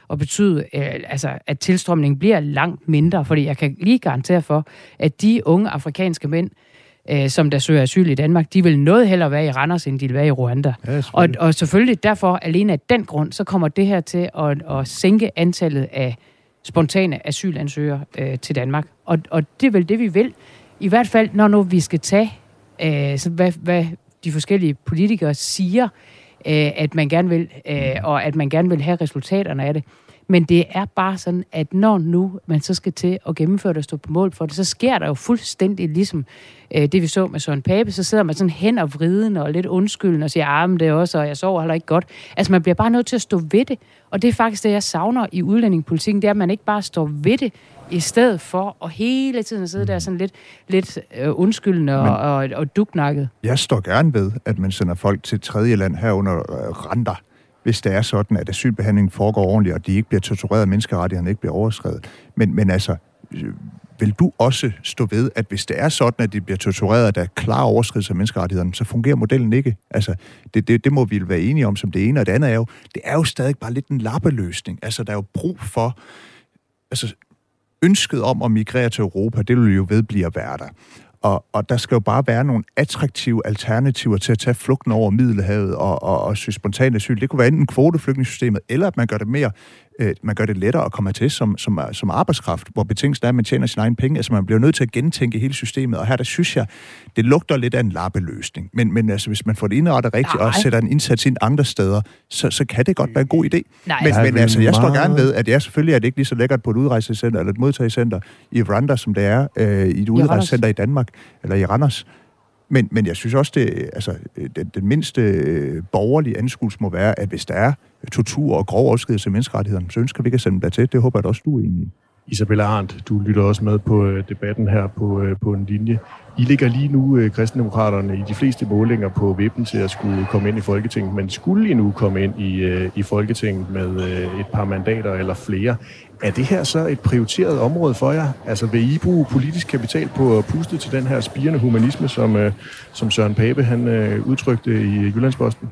at betyde, øh, altså, at tilstrømningen bliver langt mindre. Fordi jeg kan lige garantere for, at de unge afrikanske mænd, øh, som der søger asyl i Danmark, de vil noget hellere være i Randers, end de vil være i Rwanda. Ja, og, og selvfølgelig derfor, alene af den grund, så kommer det her til at, at sænke antallet af spontane asylansøgere øh, til Danmark. Og, og det er vel det, vi vil. I hvert fald, når nu vi skal tage, øh, så hvad, hvad de forskellige politikere siger, øh, at man gerne vil, øh, og at man gerne vil have resultaterne af det. Men det er bare sådan, at når nu man så skal til at gennemføre det og stå på mål for det, så sker der jo fuldstændig ligesom øh, det, vi så med Søren Pape. Så sidder man sådan hen og vriden og lidt undskyldende og siger, ah, men det er også, og jeg sover heller ikke godt. Altså man bliver bare nødt til at stå ved det. Og det er faktisk det, jeg savner i udlændingepolitikken, det er, at man ikke bare står ved det, i stedet for at hele tiden sidde der sådan lidt, lidt øh, undskyldende og, og, og duknakket. Jeg står gerne ved, at man sender folk til tredje land herunder øh, renter, hvis det er sådan, at asylbehandlingen foregår ordentligt, og de ikke bliver tortureret, og menneskerettighederne ikke bliver overskrevet. Men, men altså, øh, vil du også stå ved, at hvis det er sådan, at de bliver tortureret, og der er klar overskridelse af menneskerettighederne, så fungerer modellen ikke? Altså, det, det, det må vi være enige om som det ene, og det andet er jo, det er jo stadig bare lidt en lappeløsning. Altså, der er jo brug for, altså, ønsket om at migrere til Europa, det vil jo vedblive at være der. Og, og der skal jo bare være nogle attraktive alternativer til at tage flugten over Middelhavet og, og, og søge spontan asyl. Det kunne være enten kvoteflygtningssystemet, eller at man gør det mere øh, man gør det lettere at komme til som, som, som arbejdskraft, hvor betingelsen er, at man tjener sin egen penge. Altså man bliver nødt til at gentænke hele systemet, og her der synes jeg, det lugter lidt af en lappeløsning. Men, men altså, hvis man får det indrettet rigtigt, Nej. og sætter en indsats ind andre steder, så, så kan det godt være en god idé. Nej. Men, men altså, jeg står gerne ved, at ja, selvfølgelig er det ikke lige så lækkert på et udrejsecenter eller et modtagecenter i Rwanda, som det er øh, i et udrejsecenter i Danmark, eller i Randers. Men, men jeg synes også, det, altså, øh, den, den mindste øh, borgerlige anskuelse må være, at hvis der er tortur og grov afskedelse af menneskerettighederne, så ønsker vi ikke at sende dem til. Det håber jeg at også, du er enig i. Isabella Arndt, du lytter også med på øh, debatten her på, øh, på en linje. I ligger lige nu, øh, kristendemokraterne, i de fleste målinger på vippen til at skulle komme ind i Folketinget, men skulle I nu komme ind i, i Folketinget med et par mandater eller flere, er det her så et prioriteret område for jer? Altså vil I bruge politisk kapital på at puste til den her spirende humanisme, som, som Søren Pape han udtrykte i Jyllandsposten?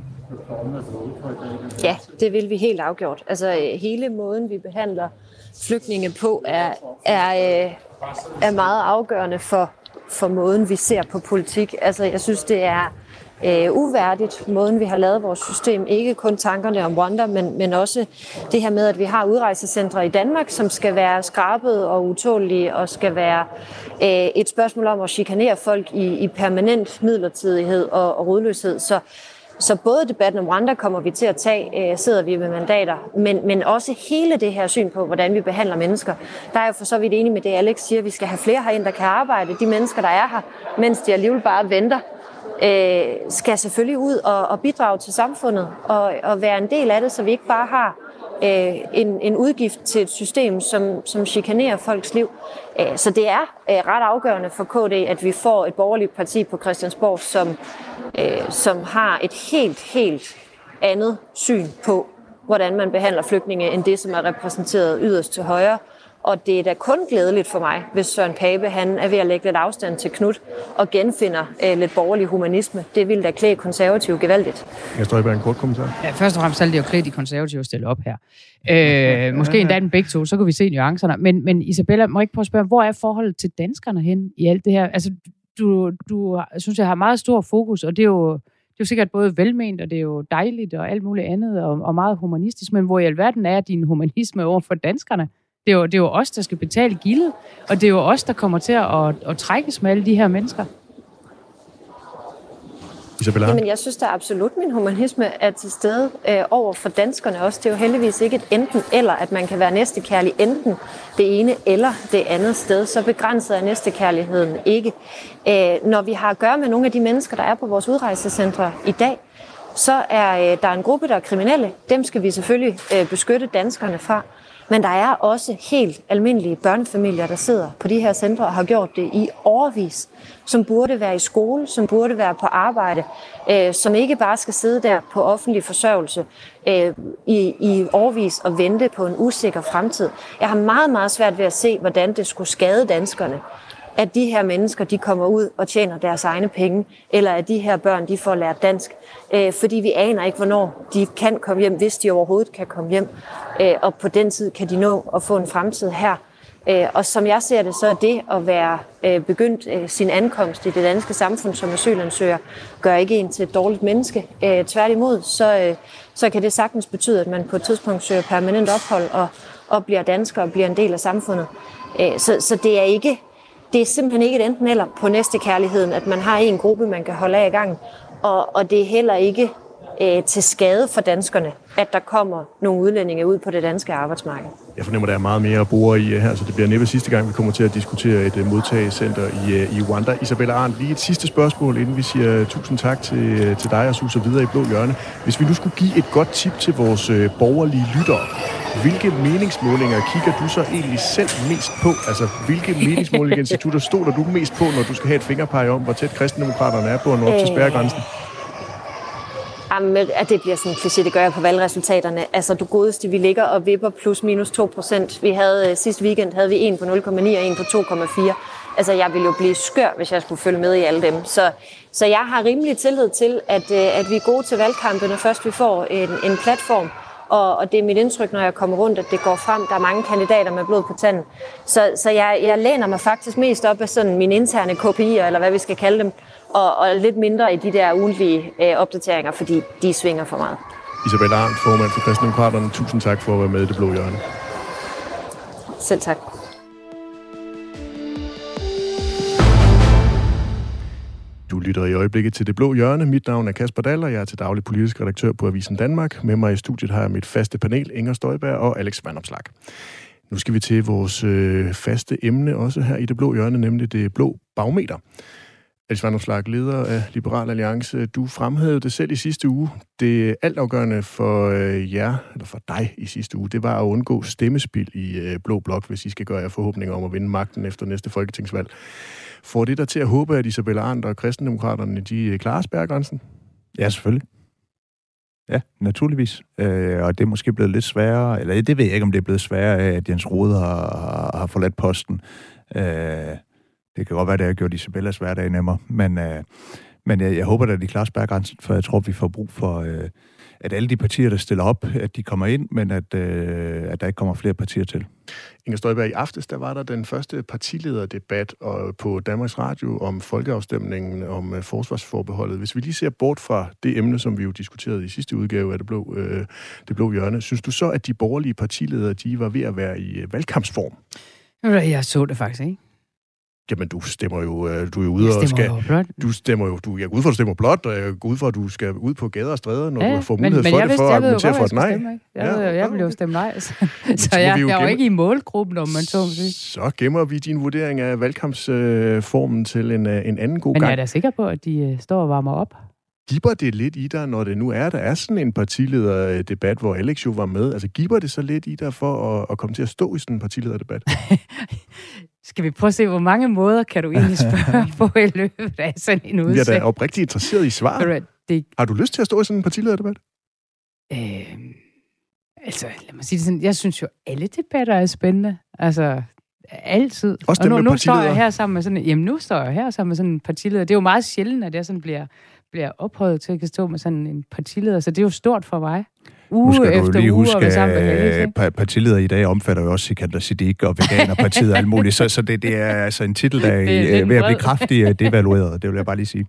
Ja, det vil vi helt afgjort. Altså hele måden, vi behandler flygtninge på, er, er, øh, er meget afgørende for, for måden, vi ser på politik. Altså jeg synes, det er øh, uværdigt, måden vi har lavet vores system. Ikke kun tankerne om Rwanda, men, men også det her med, at vi har udrejsecentre i Danmark, som skal være skrabet og utålige og skal være øh, et spørgsmål om at chikanere folk i, i permanent midlertidighed og, og rodløshed. Så, så både debatten om Rwanda kommer vi til at tage, øh, sidder vi med mandater, men, men også hele det her syn på, hvordan vi behandler mennesker. Der er jo for så vidt enig med det, Alex siger, vi skal have flere herind, der kan arbejde. De mennesker, der er her, mens de alligevel bare venter øh, skal selvfølgelig ud og, og bidrage til samfundet og, og være en del af det, så vi ikke bare har øh, en, en udgift til et system, som, som chikanerer folks liv. Øh, så det er øh, ret afgørende for KD, at vi får et borgerligt parti på Christiansborg, som, øh, som har et helt, helt andet syn på, hvordan man behandler flygtninge, end det, som er repræsenteret yderst til højre. Og det er da kun glædeligt for mig, hvis Søren Pape han er ved at lægge lidt afstand til Knut og genfinder øh, lidt borgerlig humanisme. Det ville da klæde konservative gevaldigt. Jeg står i en kort kommentar. Ja, først og fremmest er det jo klæde de konservative at stille op her. Øh, måske endda den begge to, så kan vi se nuancerne. Men, men Isabella, må jeg ikke prøve at spørge, hvor er forholdet til danskerne hen i alt det her? Altså, du, du synes, jeg har meget stor fokus, og det er jo det er jo sikkert både velment, og det er jo dejligt og alt muligt andet, og, og meget humanistisk, men hvor i alverden er din humanisme over for danskerne? Det er, jo, det er jo os, der skal betale gildet, og det er jo os, der kommer til at, at, at trækkes med alle de her mennesker. Isabella? Jamen, jeg synes da absolut, min humanisme er til stede øh, over for danskerne også. Det er jo heldigvis ikke et enten eller, at man kan være næstekærlig enten det ene eller det andet sted. Så begrænset er næstekærligheden ikke. Øh, når vi har at gøre med nogle af de mennesker, der er på vores udrejsecentre i dag, så er øh, der en gruppe, der er kriminelle. Dem skal vi selvfølgelig øh, beskytte danskerne fra. Men der er også helt almindelige børnefamilier, der sidder på de her centre og har gjort det i årvis, som burde være i skole, som burde være på arbejde, øh, som ikke bare skal sidde der på offentlig forsørgelse øh, i, i årvis og vente på en usikker fremtid. Jeg har meget, meget svært ved at se, hvordan det skulle skade danskerne, at de her mennesker de kommer ud og tjener deres egne penge, eller at de her børn de får lært dansk. Øh, fordi vi aner ikke, hvornår de kan komme hjem, hvis de overhovedet kan komme hjem. Øh, og på den tid kan de nå at få en fremtid her. Øh, og som jeg ser det, så er det at være øh, begyndt øh, sin ankomst i det danske samfund som asylansøger, gør ikke en til et dårligt menneske. Øh, tværtimod, så, øh, så kan det sagtens betyde, at man på et tidspunkt søger permanent ophold og, og bliver dansker og bliver en del af samfundet. Øh, så, så det er ikke det er simpelthen ikke et enten eller på næste kærligheden, at man har en gruppe, man kan holde af i gang. Og, og det er heller ikke øh, til skade for danskerne, at der kommer nogle udlændinge ud på det danske arbejdsmarked. Jeg fornemmer, der er meget mere at bruge i øh, her, så det bliver næppe sidste gang, vi kommer til at diskutere et uh, modtagecenter i, uh, i Rwanda. Isabella Arndt, lige et sidste spørgsmål, inden vi siger tusind tak til, til dig og suser videre i Blå Hjørne. Hvis vi nu skulle give et godt tip til vores borgerlige lyttere, hvilke meningsmålinger kigger du så egentlig selv mest på? Altså, hvilke meningsmålingsinstitutter stoler du mest på, når du skal have et fingerpege om, hvor tæt kristendemokraterne er på at nå op til spærregrænsen? Jamen, at det bliver sådan en kliché, det gør jeg på valgresultaterne. Altså, du godeste, vi ligger og vipper plus minus 2 procent. Vi havde øh, sidste weekend havde vi en på 0,9 og en på 2,4. Altså, jeg ville jo blive skør, hvis jeg skulle følge med i alle dem. Så, så jeg har rimelig tillid til, at, øh, at vi er gode til valgkampen, når først vi får en, en platform. Og, og det er mit indtryk, når jeg kommer rundt, at det går frem. Der er mange kandidater med blod på tanden. Så, så jeg, jeg læner mig faktisk mest op af sådan mine interne KPI'er, eller hvad vi skal kalde dem, og, og lidt mindre i de der ugentlige øh, opdateringer, fordi de svinger for meget. Isabel Arndt, formand for Kristendemokraterne. Tusind tak for at være med i Det Blå Hjørne. Selv tak. Du lytter i øjeblikket til Det Blå Hjørne. Mit navn er Kasper Daller. Jeg er til daglig politisk redaktør på Avisen Danmark. Med mig i studiet har jeg mit faste panel, Inger Støjberg og Alex Vandopslag. Nu skal vi til vores øh, faste emne også her i Det Blå Hjørne, nemlig det blå bagmeter. Alex Slag, leder af Liberal Alliance. Du fremhævede det selv i sidste uge. Det altafgørende for øh, jer, eller for dig i sidste uge, det var at undgå stemmespil i øh, Blå Blok, hvis I skal gøre jer forhåbninger om at vinde magten efter næste folketingsvalg. Får det der til at håbe, at Isabella Arndt og kristendemokraterne, de øh, klarer spærregrænsen? Ja, selvfølgelig. Ja, naturligvis. Øh, og det er måske blevet lidt sværere, eller det ved jeg ikke, om det er blevet sværere at Jens Rode har, har forladt posten. Øh, det kan godt være, at det har gjort Isabellas hverdag nemmere, men, øh, men jeg, jeg håber, at de klarer spærregrænsen, for jeg tror, vi får brug for, øh, at alle de partier, der stiller op, at de kommer ind, men at, øh, at der ikke kommer flere partier til. Inger Støjberg, i aftes der var der den første partilederdebat og på Danmarks Radio om folkeafstemningen om uh, forsvarsforbeholdet. Hvis vi lige ser bort fra det emne, som vi jo diskuterede i sidste udgave af Det Blå, øh, det blå Hjørne, synes du så, at de borgerlige partiledere de var ved at være i uh, valgkampsform? Jeg så det faktisk ikke. Jamen, du stemmer jo, øh, du er jo ude og skal... Jo blot. Du stemmer jo, du, jeg går ud for, at du stemmer blot, og jeg går ud for, at du skal ud på gader og stræder, når ja, du får mulighed men, for men det, for at argumentere for et nej. Stemme, jeg, ja, jeg vil jo stemme nej, så, så jeg, jeg er jo ikke i målgruppen, om man så sige. Så gemmer vi din vurdering af valgkampsformen til en, øh, en anden god men gang. Men jeg er da sikker på, at de øh, står og varmer op. Giver det lidt i dig, når det nu er, der er sådan en partilederdebat, hvor Alex jo var med? Altså, giver det så lidt i dig for at, at komme til at stå i sådan en partilederdebat? Skal vi prøve at se, hvor mange måder kan du egentlig spørge på i løbet af sådan en udsigt? Jeg er da oprigtigt interesseret i svar. Det... Har du lyst til at stå i sådan en partilederdebat? Øh, altså, lad mig sige det sådan. Jeg synes jo, alle debatter er spændende. Altså, altid. Også og nu, nu står jeg her sammen med sådan jamen nu står jeg her sammen med sådan en partileder. Det er jo meget sjældent, at jeg sådan bliver, bliver ophøjet til at kan stå med sådan en partileder, så det er jo stort for mig uge nu efter lige uge, huske, og sammen at partileder i dag omfatter jo også Sikander Siddiq og Veganerpartiet og alt muligt, så, så det, det er altså en titel, der er ved at blive kraftigt devalueret, det vil jeg bare lige sige.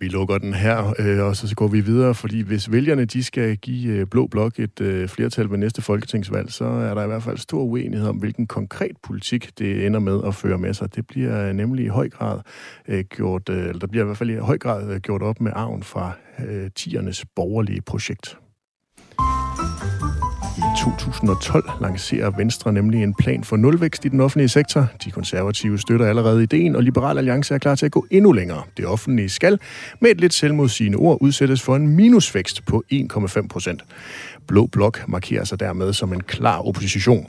Vi lukker den her, øh, og så går vi videre, fordi hvis vælgerne de skal give øh, Blå Blok et øh, flertal ved næste folketingsvalg, så er der i hvert fald stor uenighed om, hvilken konkret politik det ender med at føre med sig. Det bliver nemlig i høj grad gjort, eller der bliver i hvert fald i høj grad gjort op med arven fra tiernes borgerlige projekt. 2012 lancerer Venstre nemlig en plan for nulvækst i den offentlige sektor. De konservative støtter allerede ideen, og Liberal Alliance er klar til at gå endnu længere. Det offentlige skal, med et lidt selvmodsigende ord, udsættes for en minusvækst på 1,5 procent. Blå Blok markerer sig dermed som en klar opposition.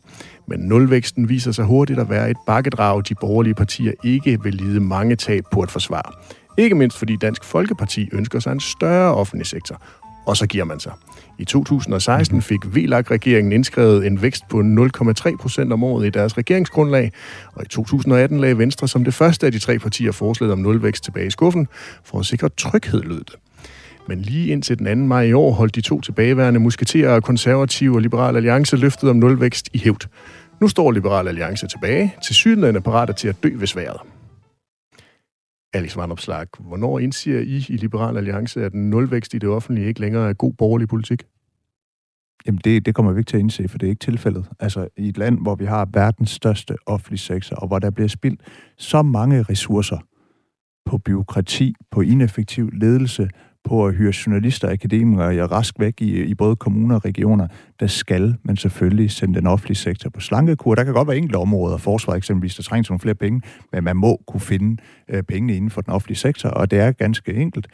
Men nulvæksten viser sig hurtigt at være et bakkedrag, de borgerlige partier ikke vil lide mange tab på at forsvare. Ikke mindst fordi Dansk Folkeparti ønsker sig en større offentlig sektor, og så giver man sig. I 2016 fik VLAG-regeringen indskrevet en vækst på 0,3 procent om året i deres regeringsgrundlag, og i 2018 lagde Venstre som det første af de tre partier forslaget om nulvækst tilbage i skuffen for at sikre tryghed, lød det. Men lige indtil den 2. maj i år holdt de to tilbageværende musketerer og konservative og Liberal Alliance løftet om nulvækst i hævd. Nu står Liberal Alliance tilbage, til sydlandene parater til at dø ved sværet. Alex Vandopslag, hvornår indser I i Liberal Alliance, at nulvækst i det offentlige ikke længere er god borgerlig politik? Jamen, det, det kommer vi ikke til at indse, for det er ikke tilfældet. Altså, i et land, hvor vi har verdens største offentlige sektor, og hvor der bliver spildt så mange ressourcer på byråkrati, på ineffektiv ledelse, på at hyre journalister og akademikere jeg rask væk i, i både kommuner og regioner, der skal man selvfølgelig sende den offentlige sektor på slankekur. Der kan godt være enkelte områder, forsvar eksempelvis, der trænger nogle flere penge, men man må kunne finde øh, pengene inden for den offentlige sektor, og det er ganske enkelt.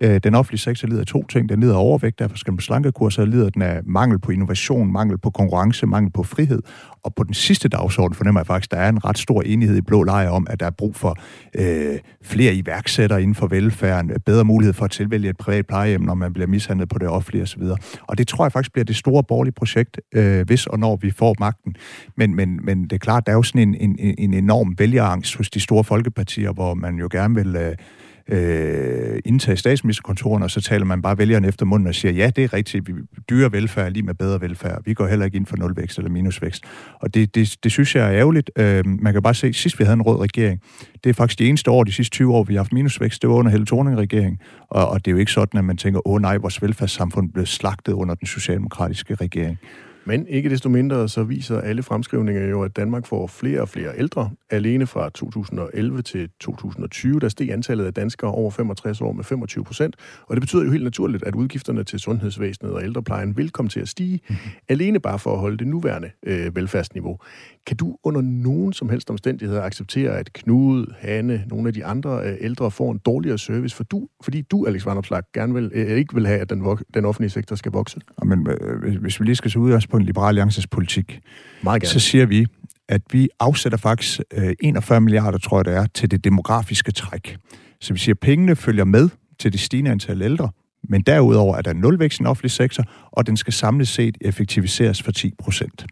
Øh, den offentlige sektor lider af to ting. Den lider af overvægt, derfor skal man slanke kurser, lider den af mangel på innovation, mangel på konkurrence, mangel på frihed. Og på den sidste dagsorden fornemmer jeg faktisk, at der er en ret stor enighed i blå lejr om, at der er brug for øh, flere iværksættere inden for velfærden, bedre mulighed for at tilvælge et privat plejehjem, når man bliver mishandlet på det offentlige osv. Og det tror jeg faktisk bliver det store borgerlige projekt, øh, hvis og når vi får magten. Men, men, men det er klart, der er jo sådan en, en, en enorm vælgerangst hos de store folkepartier, hvor man jo gerne vil... Øh, øh, indtage statsministerkontoren, og så taler man bare vælgerne efter munden og siger, ja, det er rigtigt, vi dyre velfærd lige med bedre velfærd. Vi går heller ikke ind for nulvækst eller minusvækst. Og det, det, det synes jeg er ærgerligt. Øh, man kan bare se, sidst vi havde en rød regering, det er faktisk de eneste år, de sidste 20 år, vi har haft minusvækst, det var under Helle Thorning-regering. Og, og det er jo ikke sådan, at man tænker, åh nej, vores velfærdssamfund blev slagtet under den socialdemokratiske regering. Men ikke desto mindre, så viser alle fremskrivninger jo, at Danmark får flere og flere ældre. Alene fra 2011 til 2020, der steg antallet af danskere over 65 år med 25 procent. Og det betyder jo helt naturligt, at udgifterne til sundhedsvæsenet og ældreplejen vil komme til at stige, mm-hmm. alene bare for at holde det nuværende øh, velfærdsniveau. Kan du under nogen som helst omstændigheder acceptere, at Knud, Hanne, nogle af de andre øh, ældre får en dårligere service, for du, fordi du, Alex Vandopslag, gerne vil, øh, ikke vil have, at den, den offentlige sektor skal vokse? Men øh, hvis vi lige skal se ud på en Liberal Alliances politik, så siger vi, at vi afsætter faktisk øh, 41 milliarder, tror jeg det er, til det demografiske træk. Så vi siger, at pengene følger med til det stigende antal ældre, men derudover er der nulvækst i den offentlige sektor, og den skal samlet set effektiviseres for 10 procent.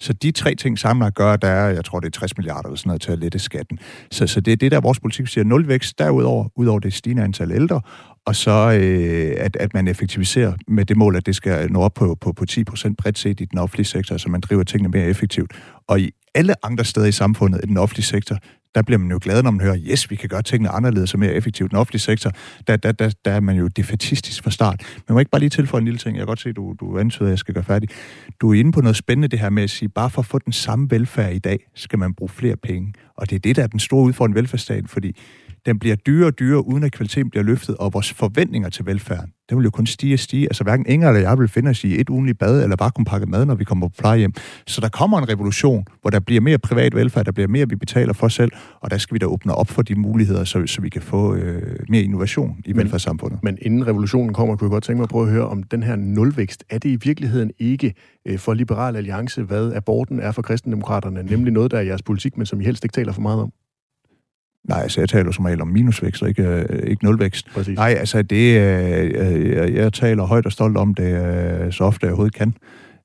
Så de tre ting samlet gør, at der er, jeg tror, det er 60 milliarder eller sådan noget til at lette skatten. Så, så det er det, der vores politik siger, nulvækst derudover, udover det stigende antal ældre, og så øh, at, at man effektiviserer med det mål, at det skal nå op på, på, på 10 procent bredt set i den offentlige sektor, så man driver tingene mere effektivt. Og i alle andre steder i samfundet, i den offentlige sektor, der bliver man jo glad, når man hører, yes, vi kan gøre tingene anderledes og mere effektivt. Den offentlige sektor, der, der, der, der er man jo defatistisk fra start. Men må ikke bare lige tilføje en lille ting. Jeg kan godt se, at du, du antyder, at jeg skal gøre færdig. Du er inde på noget spændende, det her med at sige, bare for at få den samme velfærd i dag, skal man bruge flere penge. Og det er det, der er den store udfordring i velfærdsstaten, fordi den bliver dyrere og dyrere, uden at kvaliteten bliver løftet, og vores forventninger til velfærden, det vil jo kun stige og stige. Altså hverken Inger eller jeg vil finde os i et ugenligt bad, eller bare kunne pakke mad, når vi kommer på plejehjem. Så der kommer en revolution, hvor der bliver mere privat velfærd, der bliver mere, vi betaler for selv, og der skal vi da åbne op for de muligheder, så, så vi kan få øh, mere innovation i men, velfærdssamfundet. Men inden revolutionen kommer, kunne jeg godt tænke mig at prøve at høre om den her nulvækst. Er det i virkeligheden ikke øh, for Liberal Alliance, hvad aborten er for kristendemokraterne, nemlig noget, der er jeres politik, men som I helst ikke taler for meget om? Nej, altså jeg taler som regel om minusvækst, og ikke, øh, ikke nulvækst. Præcis. Nej, altså det, øh, jeg, jeg taler højt og stolt om det, øh, så ofte jeg overhovedet kan.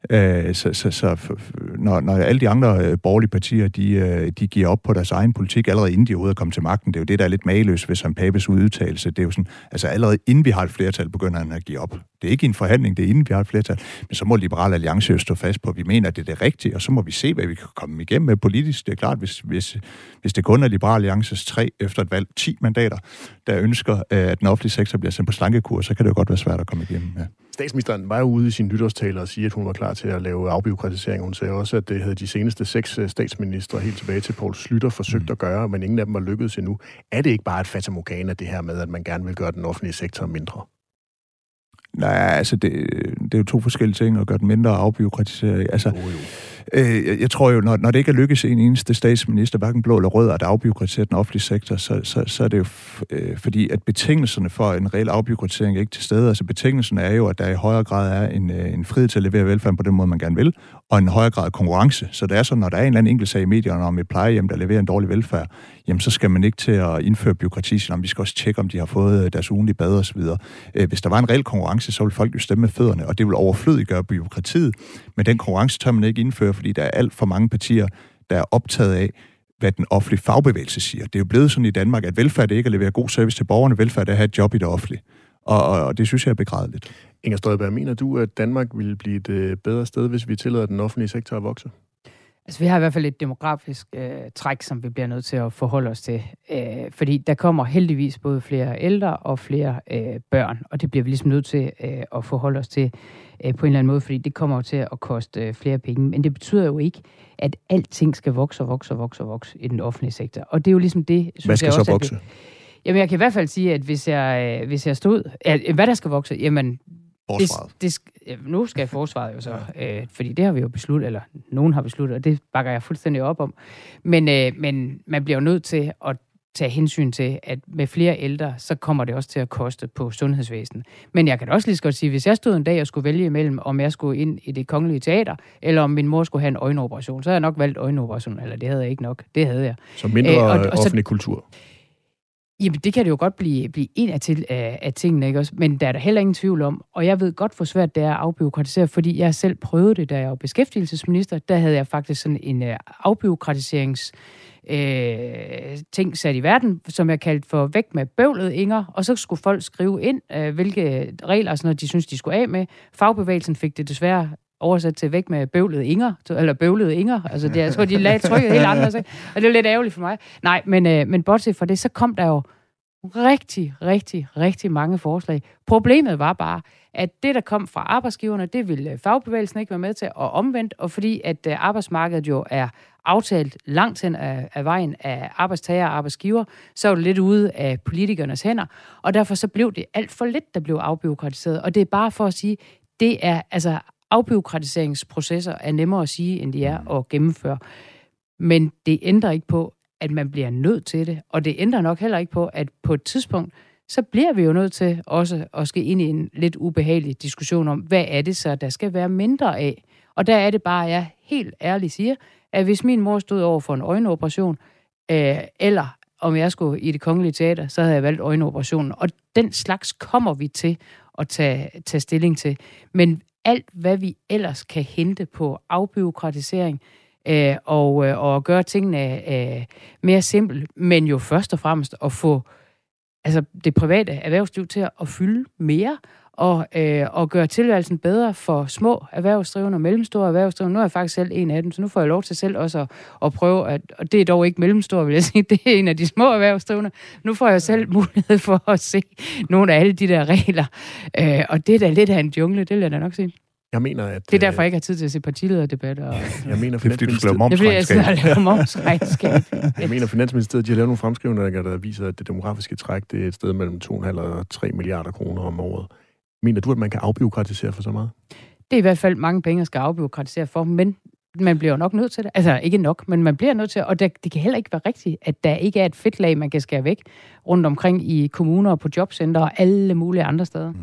Øh, så, så, så når, når alle de andre øh, borgerlige partier, de, øh, de giver op på deres egen politik, allerede inden de er ude at komme til magten, det er jo det, der er lidt mageløst ved Søren Papes udtalelse. Det er jo sådan, altså allerede inden vi har et flertal, begynder han at give op. Det er ikke en forhandling, det er inden vi har et flertal. Men så må Liberal Alliance jo stå fast på, at vi mener, at det er det rigtige, og så må vi se, hvad vi kan komme igennem med politisk. Det er klart, hvis, hvis, hvis det kun er Liberal Alliances tre efter et valg, 10 mandater, der ønsker, øh, at den offentlige sektor bliver sendt på slankekur, så kan det jo godt være svært at komme igennem. Ja. Statsministeren var jo ude i sin nytårstaler og sige, at hun var klar til at lave afbiokratisering. Hun sagde også, at det havde de seneste seks øh, statsministre helt tilbage til Poul Slytter forsøgt at gøre, men ingen af dem var lykkedes endnu. Er det ikke bare et fatamorgana, det her med, at man gerne vil gøre den offentlige sektor mindre? Nej, altså, det, det er jo to forskellige ting at gøre den mindre afbyråkratiseret. Altså, oh, jo. Øh, jeg, jeg tror jo, når, når det ikke er lykkes en eneste statsminister, hverken blå eller rød, at afbyråkratisere den offentlige sektor, så, så, så er det jo øh, fordi, at betingelserne for en reel afbyråkratisering er ikke til stede. Altså betingelserne er jo, at der i højere grad er en, øh, en frihed til at levere velfærd på den måde, man gerne vil, og en højere grad af konkurrence. Så det er sådan, når der er en eller anden enkelt sag i medierne om et plejehjem, der leverer en dårlig velfærd, jamen så skal man ikke til at indføre byråkrati, om vi skal også tjekke, om de har fået øh, deres ugenlige bad osv. Øh, hvis der var en reel konkurrence, så ville folk jo stemme med fødderne, og det vil overflødiggøre byråkratiet. Men den konkurrence tør man ikke indføre, fordi der er alt for mange partier, der er optaget af, hvad den offentlige fagbevægelse siger. Det er jo blevet sådan i Danmark, at velfærd er ikke at levere god service til borgerne, velfærd er at have et job i det offentlige. Og, og, og det synes jeg er begrædeligt. Inger Støjberg, mener du, at Danmark ville blive et øh, bedre sted, hvis vi tillader den offentlige sektor at vokse? Altså, vi har i hvert fald et demografisk øh, træk, som vi bliver nødt til at forholde os til. Øh, fordi der kommer heldigvis både flere ældre og flere øh, børn, og det bliver vi ligesom nødt til øh, at forholde os til øh, på en eller anden måde, fordi det kommer jo til at koste øh, flere penge. Men det betyder jo ikke, at alting skal vokse og vokse og vokse og vokse i den offentlige sektor. Og det er jo ligesom det, synes Hvad skal jeg så også, vokse? Det, jamen, jeg kan i hvert fald sige, at hvis jeg, øh, hvis jeg stod... Ja, hvad der skal vokse? Jamen, Forsvaret. Det, det, nu skal forsvaret jo så, øh, fordi det har vi jo besluttet, eller nogen har besluttet, og det bakker jeg fuldstændig op om. Men, øh, men man bliver jo nødt til at tage hensyn til, at med flere ældre, så kommer det også til at koste på sundhedsvæsenet. Men jeg kan også lige så godt sige, hvis jeg stod en dag og skulle vælge imellem, om jeg skulle ind i det kongelige teater, eller om min mor skulle have en øjenoperation, så havde jeg nok valgt øjenoperation, eller det havde jeg ikke nok. Det havde jeg. Så mindre Æ, og, og offentlig så, kultur. Jamen, det kan det jo godt blive, blive en af, til, af, af tingene, ikke også? Men der er der heller ingen tvivl om, og jeg ved godt, hvor svært det er at afbiokratisere, fordi jeg selv prøvede det, da jeg var beskæftigelsesminister. Der havde jeg faktisk sådan en øh, uh, afbiokratiserings øh, ting sat i verden, som jeg kaldte for væk med bøvlet Inger, og så skulle folk skrive ind, øh, hvilke regler sådan noget, de synes, de skulle af med. Fagbevægelsen fik det desværre oversat til væk med bøvlet Inger, eller bøvlet Inger. Altså, det, jeg tror, de lagde trykket helt andet, og det er lidt ærgerligt for mig. Nej, men, øh, men bortset fra det, så kom der jo rigtig, rigtig, rigtig mange forslag. Problemet var bare, at det, der kom fra arbejdsgiverne, det ville fagbevægelsen ikke være med til, og omvendt, og fordi at øh, arbejdsmarkedet jo er aftalt langt hen af, af vejen af arbejdstager og arbejdsgiver, så er det lidt ude af politikernes hænder, og derfor så blev det alt for lidt, der blev afbiokratiseret. Og det er bare for at sige, det er altså afbiokratiseringsprocesser er nemmere at sige, end de er at gennemføre. Men det ændrer ikke på, at man bliver nødt til det. Og det ændrer nok heller ikke på, at på et tidspunkt, så bliver vi jo nødt til også at skal ind i en lidt ubehagelig diskussion om, hvad er det så, der skal være mindre af? Og der er det bare, at jeg helt ærligt siger, at hvis min mor stod over for en øjenoperation, øh, eller om jeg skulle i det kongelige teater, så havde jeg valgt øjenoperationen. Og den slags kommer vi til at tage, tage stilling til. Men alt, hvad vi ellers kan hente på afbyråkratisering øh, og, øh, og gøre tingene øh, mere simple, men jo først og fremmest at få altså det private erhvervsliv til at fylde mere og, øh, og gøre tilværelsen bedre for små erhvervsdrivende og mellemstore erhvervsdrivende. Nu er jeg faktisk selv en af dem, så nu får jeg lov til selv også at, at prøve, at, og det er dog ikke mellemstore, vil jeg sige, det er en af de små erhvervsdrivende. Nu får jeg selv mulighed for at se nogle af alle de der regler, øh, og det er da lidt af en jungle, det vil jeg da nok sige. Jeg mener, at... Det er derfor, jeg ikke har tid til at se partilederdebatter. Og... Jeg mener, det er fordi, du skal lave momsregnskab. Det er fordi, jeg skal momsregnskab. jeg mener, Finansministeriet de har lavet nogle fremskrivninger, der viser, at det demografiske træk det er et sted mellem 2,5 og 3 milliarder kroner om året. Mener du, at man kan afbiokratisere for så meget? Det er i hvert fald mange penge, der skal afbiokratisere for, men man bliver nok nødt til det. Altså ikke nok, men man bliver nødt til, og det, det kan heller ikke være rigtigt, at der ikke er et fedtlag, man kan skære væk rundt omkring i kommuner og på jobcenter og alle mulige andre steder. Mm.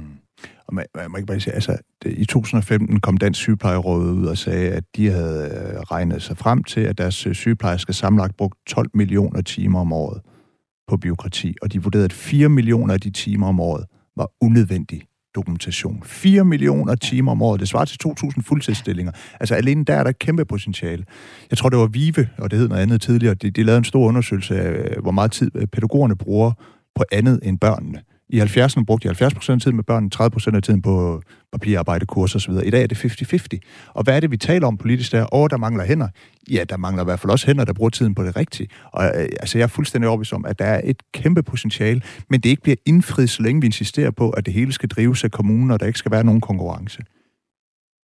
Og man, man må ikke bare sige, altså, det, i 2015 kom Dansk Sygeplejeråd ud og sagde, at de havde øh, regnet sig frem til, at deres øh, sygeplejersker samlet brugt 12 millioner timer om året på byråkrati, og de vurderede, at 4 millioner af de timer om året var unødvendige dokumentation. 4 millioner timer om året. Det svarer til 2.000 fuldtidsstillinger. Altså alene der er der et kæmpe potentiale. Jeg tror, det var Vive, og det hed noget andet tidligere. De, de lavede en stor undersøgelse af, øh, hvor meget tid øh, pædagogerne bruger på andet end børnene. I 70'erne brugte de 70% af tiden med børnene, 30% af tiden på papirarbejde, kurser osv. I dag er det 50-50. Og hvad er det, vi taler om politisk der? Åh, der mangler hænder. Ja, der mangler i hvert fald også hænder, der bruger tiden på det rigtige. Og øh, altså, jeg er fuldstændig overbevist om, at der er et kæmpe potentiale, men det ikke bliver indfriet, så længe vi insisterer på, at det hele skal drives af kommunen, og der ikke skal være nogen konkurrence.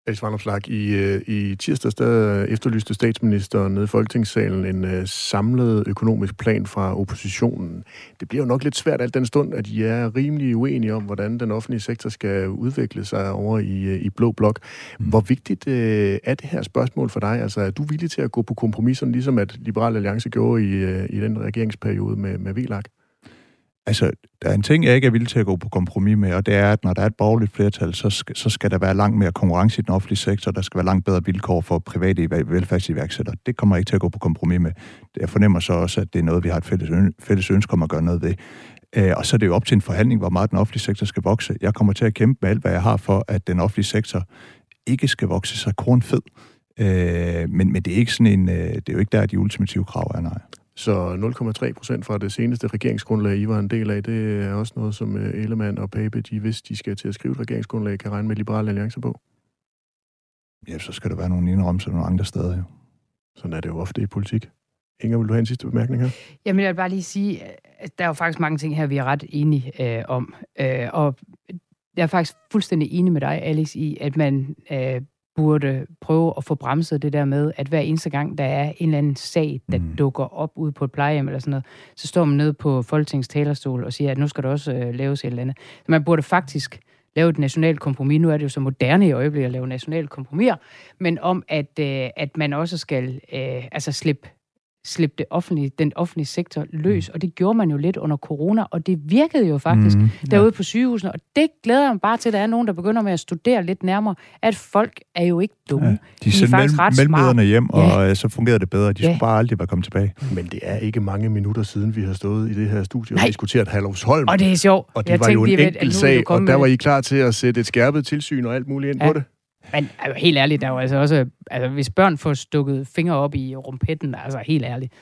Alex Vanopslag, i, øh, i tirsdags der efterlyste statsministeren nede i Folketingssalen en uh, samlet økonomisk plan fra oppositionen. Det bliver jo nok lidt svært alt den stund, at I er rimelig uenige om, hvordan den offentlige sektor skal udvikle sig over i, uh, i Blå Blok. Mm. Hvor vigtigt uh, er det her spørgsmål for dig? Altså, er du villig til at gå på kompromis, ligesom at Liberal Alliance gjorde i, uh, i den regeringsperiode med, med VLAG? Altså, der er en ting, jeg ikke er villig til at gå på kompromis med, og det er, at når der er et borgerligt flertal, så skal, så skal der være langt mere konkurrence i den offentlige sektor, der skal være langt bedre vilkår for private velfærdsiværksættere. Det kommer jeg ikke til at gå på kompromis med. Jeg fornemmer så også, at det er noget, vi har et fælles, øn- fælles ønske om at gøre noget ved. Øh, og så er det jo op til en forhandling, hvor meget den offentlige sektor skal vokse. Jeg kommer til at kæmpe med alt, hvad jeg har for, at den offentlige sektor ikke skal vokse sig kornfed. Øh, men, men det er ikke sådan en, øh, det er jo ikke der, de ultimative krav er, nej. Så 0,3 procent fra det seneste regeringsgrundlag, I var en del af, det er også noget, som øh, Ellemann og Pape, de, hvis de skal til at skrive et regeringsgrundlag, kan regne med Liberale Alliance på. Ja, så skal der være nogle indrømmelser nogle andre steder, jo. Sådan er det jo ofte i politik. Inger, vil du have en sidste bemærkning her? Jamen, jeg vil bare lige sige, at der er jo faktisk mange ting her, vi er ret enige øh, om. Øh, og jeg er faktisk fuldstændig enig med dig, Alex, i, at man øh, burde prøve at få bremset det der med, at hver eneste gang, der er en eller anden sag, der mm. dukker op ude på et plejehjem eller sådan noget, så står man nede på Folketingets talerstol og siger, at nu skal der også øh, laves et eller andet. Så man burde faktisk lave et nationalt kompromis. Nu er det jo så moderne i øjeblikket at lave nationale kompromiser, men om, at, øh, at man også skal øh, altså slippe slippe det offentlige, den offentlige sektor løs, mm. og det gjorde man jo lidt under corona, og det virkede jo faktisk mm, ja. derude på sygehusene, og det glæder jeg mig bare til, at der er nogen, der begynder med at studere lidt nærmere, at folk er jo ikke dumme. Ja, de, de sendte mellem, mellemlederne hjem, og ja. Øh, så fungerede det bedre. De ja. skulle bare aldrig være kommet tilbage. Men det er ikke mange minutter siden, vi har stået i det her studie og diskuteret Hallovsholm. Og det er sjovt. Og det jeg var tænkte, jo en enkelt sag, og der var I klar til at sætte et skærpet tilsyn og alt muligt ind ja. på det. Men altså, helt ærligt, der er jo altså også... Altså, hvis børn får stukket fingre op i rumpetten, altså helt ærligt,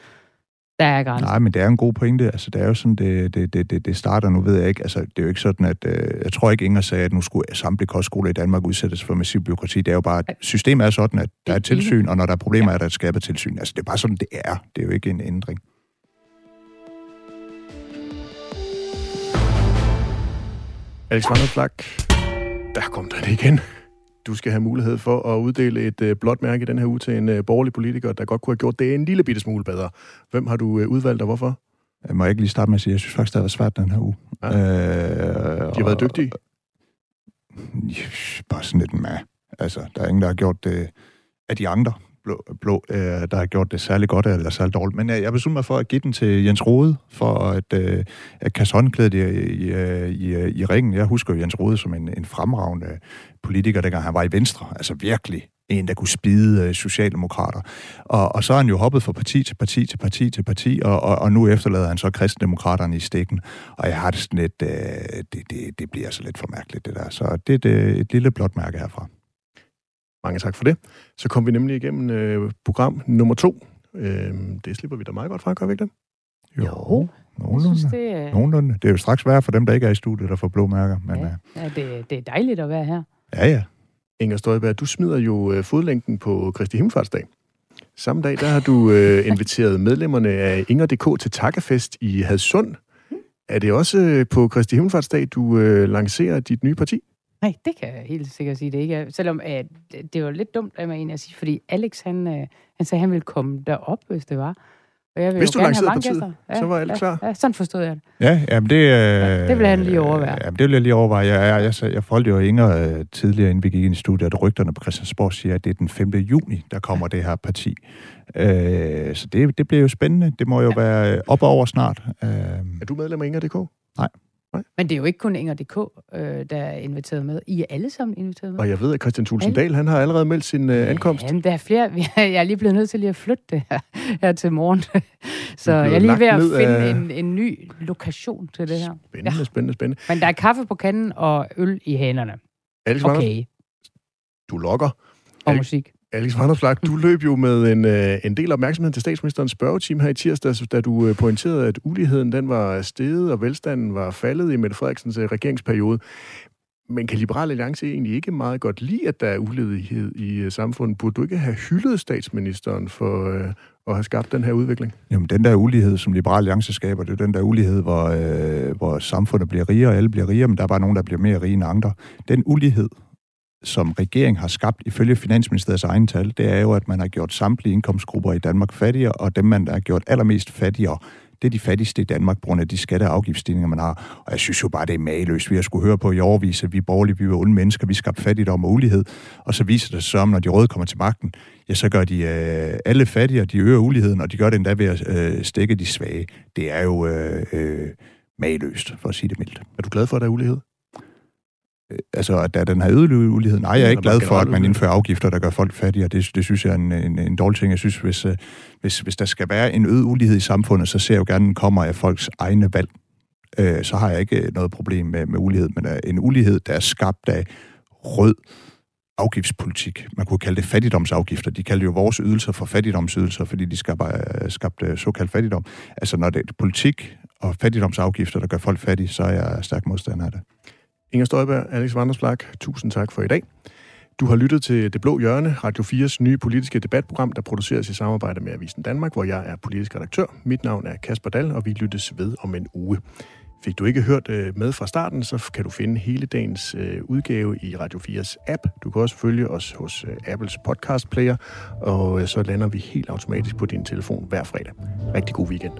der er grænsen. Nej, men det er en god pointe. Altså, det er jo sådan, det, det, det, det starter. Nu ved jeg ikke, altså, det er jo ikke sådan, at... Øh, jeg tror ikke, Inger sagde, at nu skulle samtlige kostskoler i Danmark udsættes for massiv byråkrati. Det er jo bare, at systemet er sådan, at der er tilsyn, og når der er problemer, ja. er der et skabet tilsyn. Altså, det er bare sådan, det er. Det er jo ikke en ændring. Alex Vanderflag, der kom den igen du skal have mulighed for at uddele et øh, blåt mærke i den her uge til en øh, borgerlig politiker, der godt kunne have gjort det en lille bitte smule bedre. Hvem har du øh, udvalgt, og hvorfor? Jeg må ikke lige starte med at sige, at jeg synes faktisk, det har været svært den her uge. Ja. Øh, De har været dygtige? Bare sådan lidt med. Altså, der er ingen, der har gjort det af de andre blå, blå øh, der har gjort det særlig godt eller særlig dårligt. Men jeg, jeg beslutter mig for at give den til Jens Rode, for at, øh, at kaste håndklædet i, i, i, i ringen. Jeg husker Jens Rode som en, en fremragende politiker, dengang han var i Venstre. Altså virkelig en, der kunne spide øh, socialdemokrater. Og, og så er han jo hoppet fra parti til parti til parti til parti, og, og, og nu efterlader han så kristendemokraterne i stikken. Og jeg har det sådan lidt, øh, det, det, det bliver så lidt for mærkeligt, det der. Så det er et, øh, et lille blåt mærke herfra. Mange tak for det. Så kom vi nemlig igennem øh, program nummer to. Øh, det slipper vi da meget godt fra, gør vi ikke det? Jo, jo nogenlunde. Synes, det, er... nogenlunde. Det er jo straks værre for dem, der ikke er i studiet, der får blå mærker. Men, ja, øh... ja det, det er dejligt at være her. Ja, ja. Inger Støjberg, du smider jo øh, fodlængden på Kristi Himmelfartsdag. Samme dag, der har du øh, inviteret medlemmerne af Inger.dk til takkefest i Hadsund. Er det også øh, på Kristi Himmelfartsdag, du øh, lancerer dit nye parti? Nej, det kan jeg helt sikkert sige, det ikke er. Selvom at, det var lidt dumt af mig egentlig at sige, fordi Alex, han, øh, han sagde, at han ville komme derop, hvis det var. Og jeg vil hvis du lancerede partiet, ja, så var alt ja, klar. Ja, sådan forstod jeg det. Ja, jamen det... Øh, ja, det vil han lige overveje. Jamen det vil jeg lige overveje. Jeg, jeg, jeg, jeg, jeg forholdte jo Inger øh, tidligere, inden vi gik ind i studiet, at rygterne på Christiansborg siger, at det er den 5. juni, der kommer det her parti. Øh, så det, det bliver jo spændende. Det må jo ja. være op over snart. Øh, er du medlem af Inger.dk? Nej. Nej. Men det er jo ikke kun Inger.dk, øh, der er inviteret med. I er alle sammen inviteret med. Og jeg ved, at Christian Thulsen Dahl, han har allerede meldt sin øh, ankomst. Ja, der er flere. Jeg er lige blevet nødt til lige at flytte det her, her til morgen. Så jeg er lige ved at finde af... en, en ny lokation til det her. Spændende, ja. spændende, spændende. Men der er kaffe på kanden og øl i hænderne. Alex okay. Du lokker. Og musik. Alex Vandersflag, du løb jo med en, øh, en del opmærksomhed til statsministerens spørgeteam her i tirsdag, da du øh, pointerede, at uligheden den var steget, og velstanden var faldet i Mette Frederiksens øh, regeringsperiode. Men kan Liberal Alliance egentlig ikke meget godt lide, at der er ulighed i øh, samfundet? Burde du ikke have hyldet statsministeren for øh, at have skabt den her udvikling? Jamen, den der ulighed, som Liberal Alliance skaber, det er den der ulighed, hvor, øh, hvor samfundet bliver rigere, og alle bliver rigere, men der er bare nogen, der bliver mere rige end andre. Den ulighed, som regering har skabt ifølge Finansministeriets egen tal, det er jo, at man har gjort samtlige indkomstgrupper i Danmark fattigere, og dem, man har gjort allermest fattigere, det er de fattigste i Danmark, på grund af de skatte- og afgiftsstigninger, man har. Og jeg synes jo bare, det er mageløst. Vi har skulle høre på i overvis, at vi borgerlige, vi var onde mennesker, vi skabte fattigdom og ulighed. Og så viser det sig, når de røde kommer til magten, ja, så gør de øh, alle fattigere, de øger uligheden, og de gør det endda ved at øh, stikke de svage. Det er jo øh, øh, mageløst, for at sige det mildt. Er du glad for, at der er ulighed? Øh, altså, at der den her ulighed. Nej, jeg er ikke glad for, at man indfører afgifter, der gør folk fattigere. Det, det synes jeg er en, en, en dårlig ting. Jeg synes, hvis, øh, hvis, hvis der skal være en øget ulighed i samfundet, så ser jeg jo gerne, at den kommer af folks egne valg. Øh, så har jeg ikke noget problem med, med ulighed, men en ulighed, der er skabt af rød afgiftspolitik. Man kunne kalde det fattigdomsafgifter. De kaldte jo vores ydelser for fattigdomsydelser, fordi de skabte, skabte såkaldt fattigdom. Altså, når det er politik og fattigdomsafgifter, der gør folk fattige, så er jeg stærk modstander af det. Inger Støjberg, Alex Vandersplak, tusind tak for i dag. Du har lyttet til Det Blå Hjørne, Radio 4's nye politiske debatprogram, der produceres i samarbejde med Avisen Danmark, hvor jeg er politisk redaktør. Mit navn er Kasper Dahl, og vi lyttes ved om en uge. Fik du ikke hørt øh, med fra starten, så kan du finde hele dagens øh, udgave i Radio 4's app. Du kan også følge os hos øh, Apples podcast player, og så lander vi helt automatisk på din telefon hver fredag. Rigtig god weekend.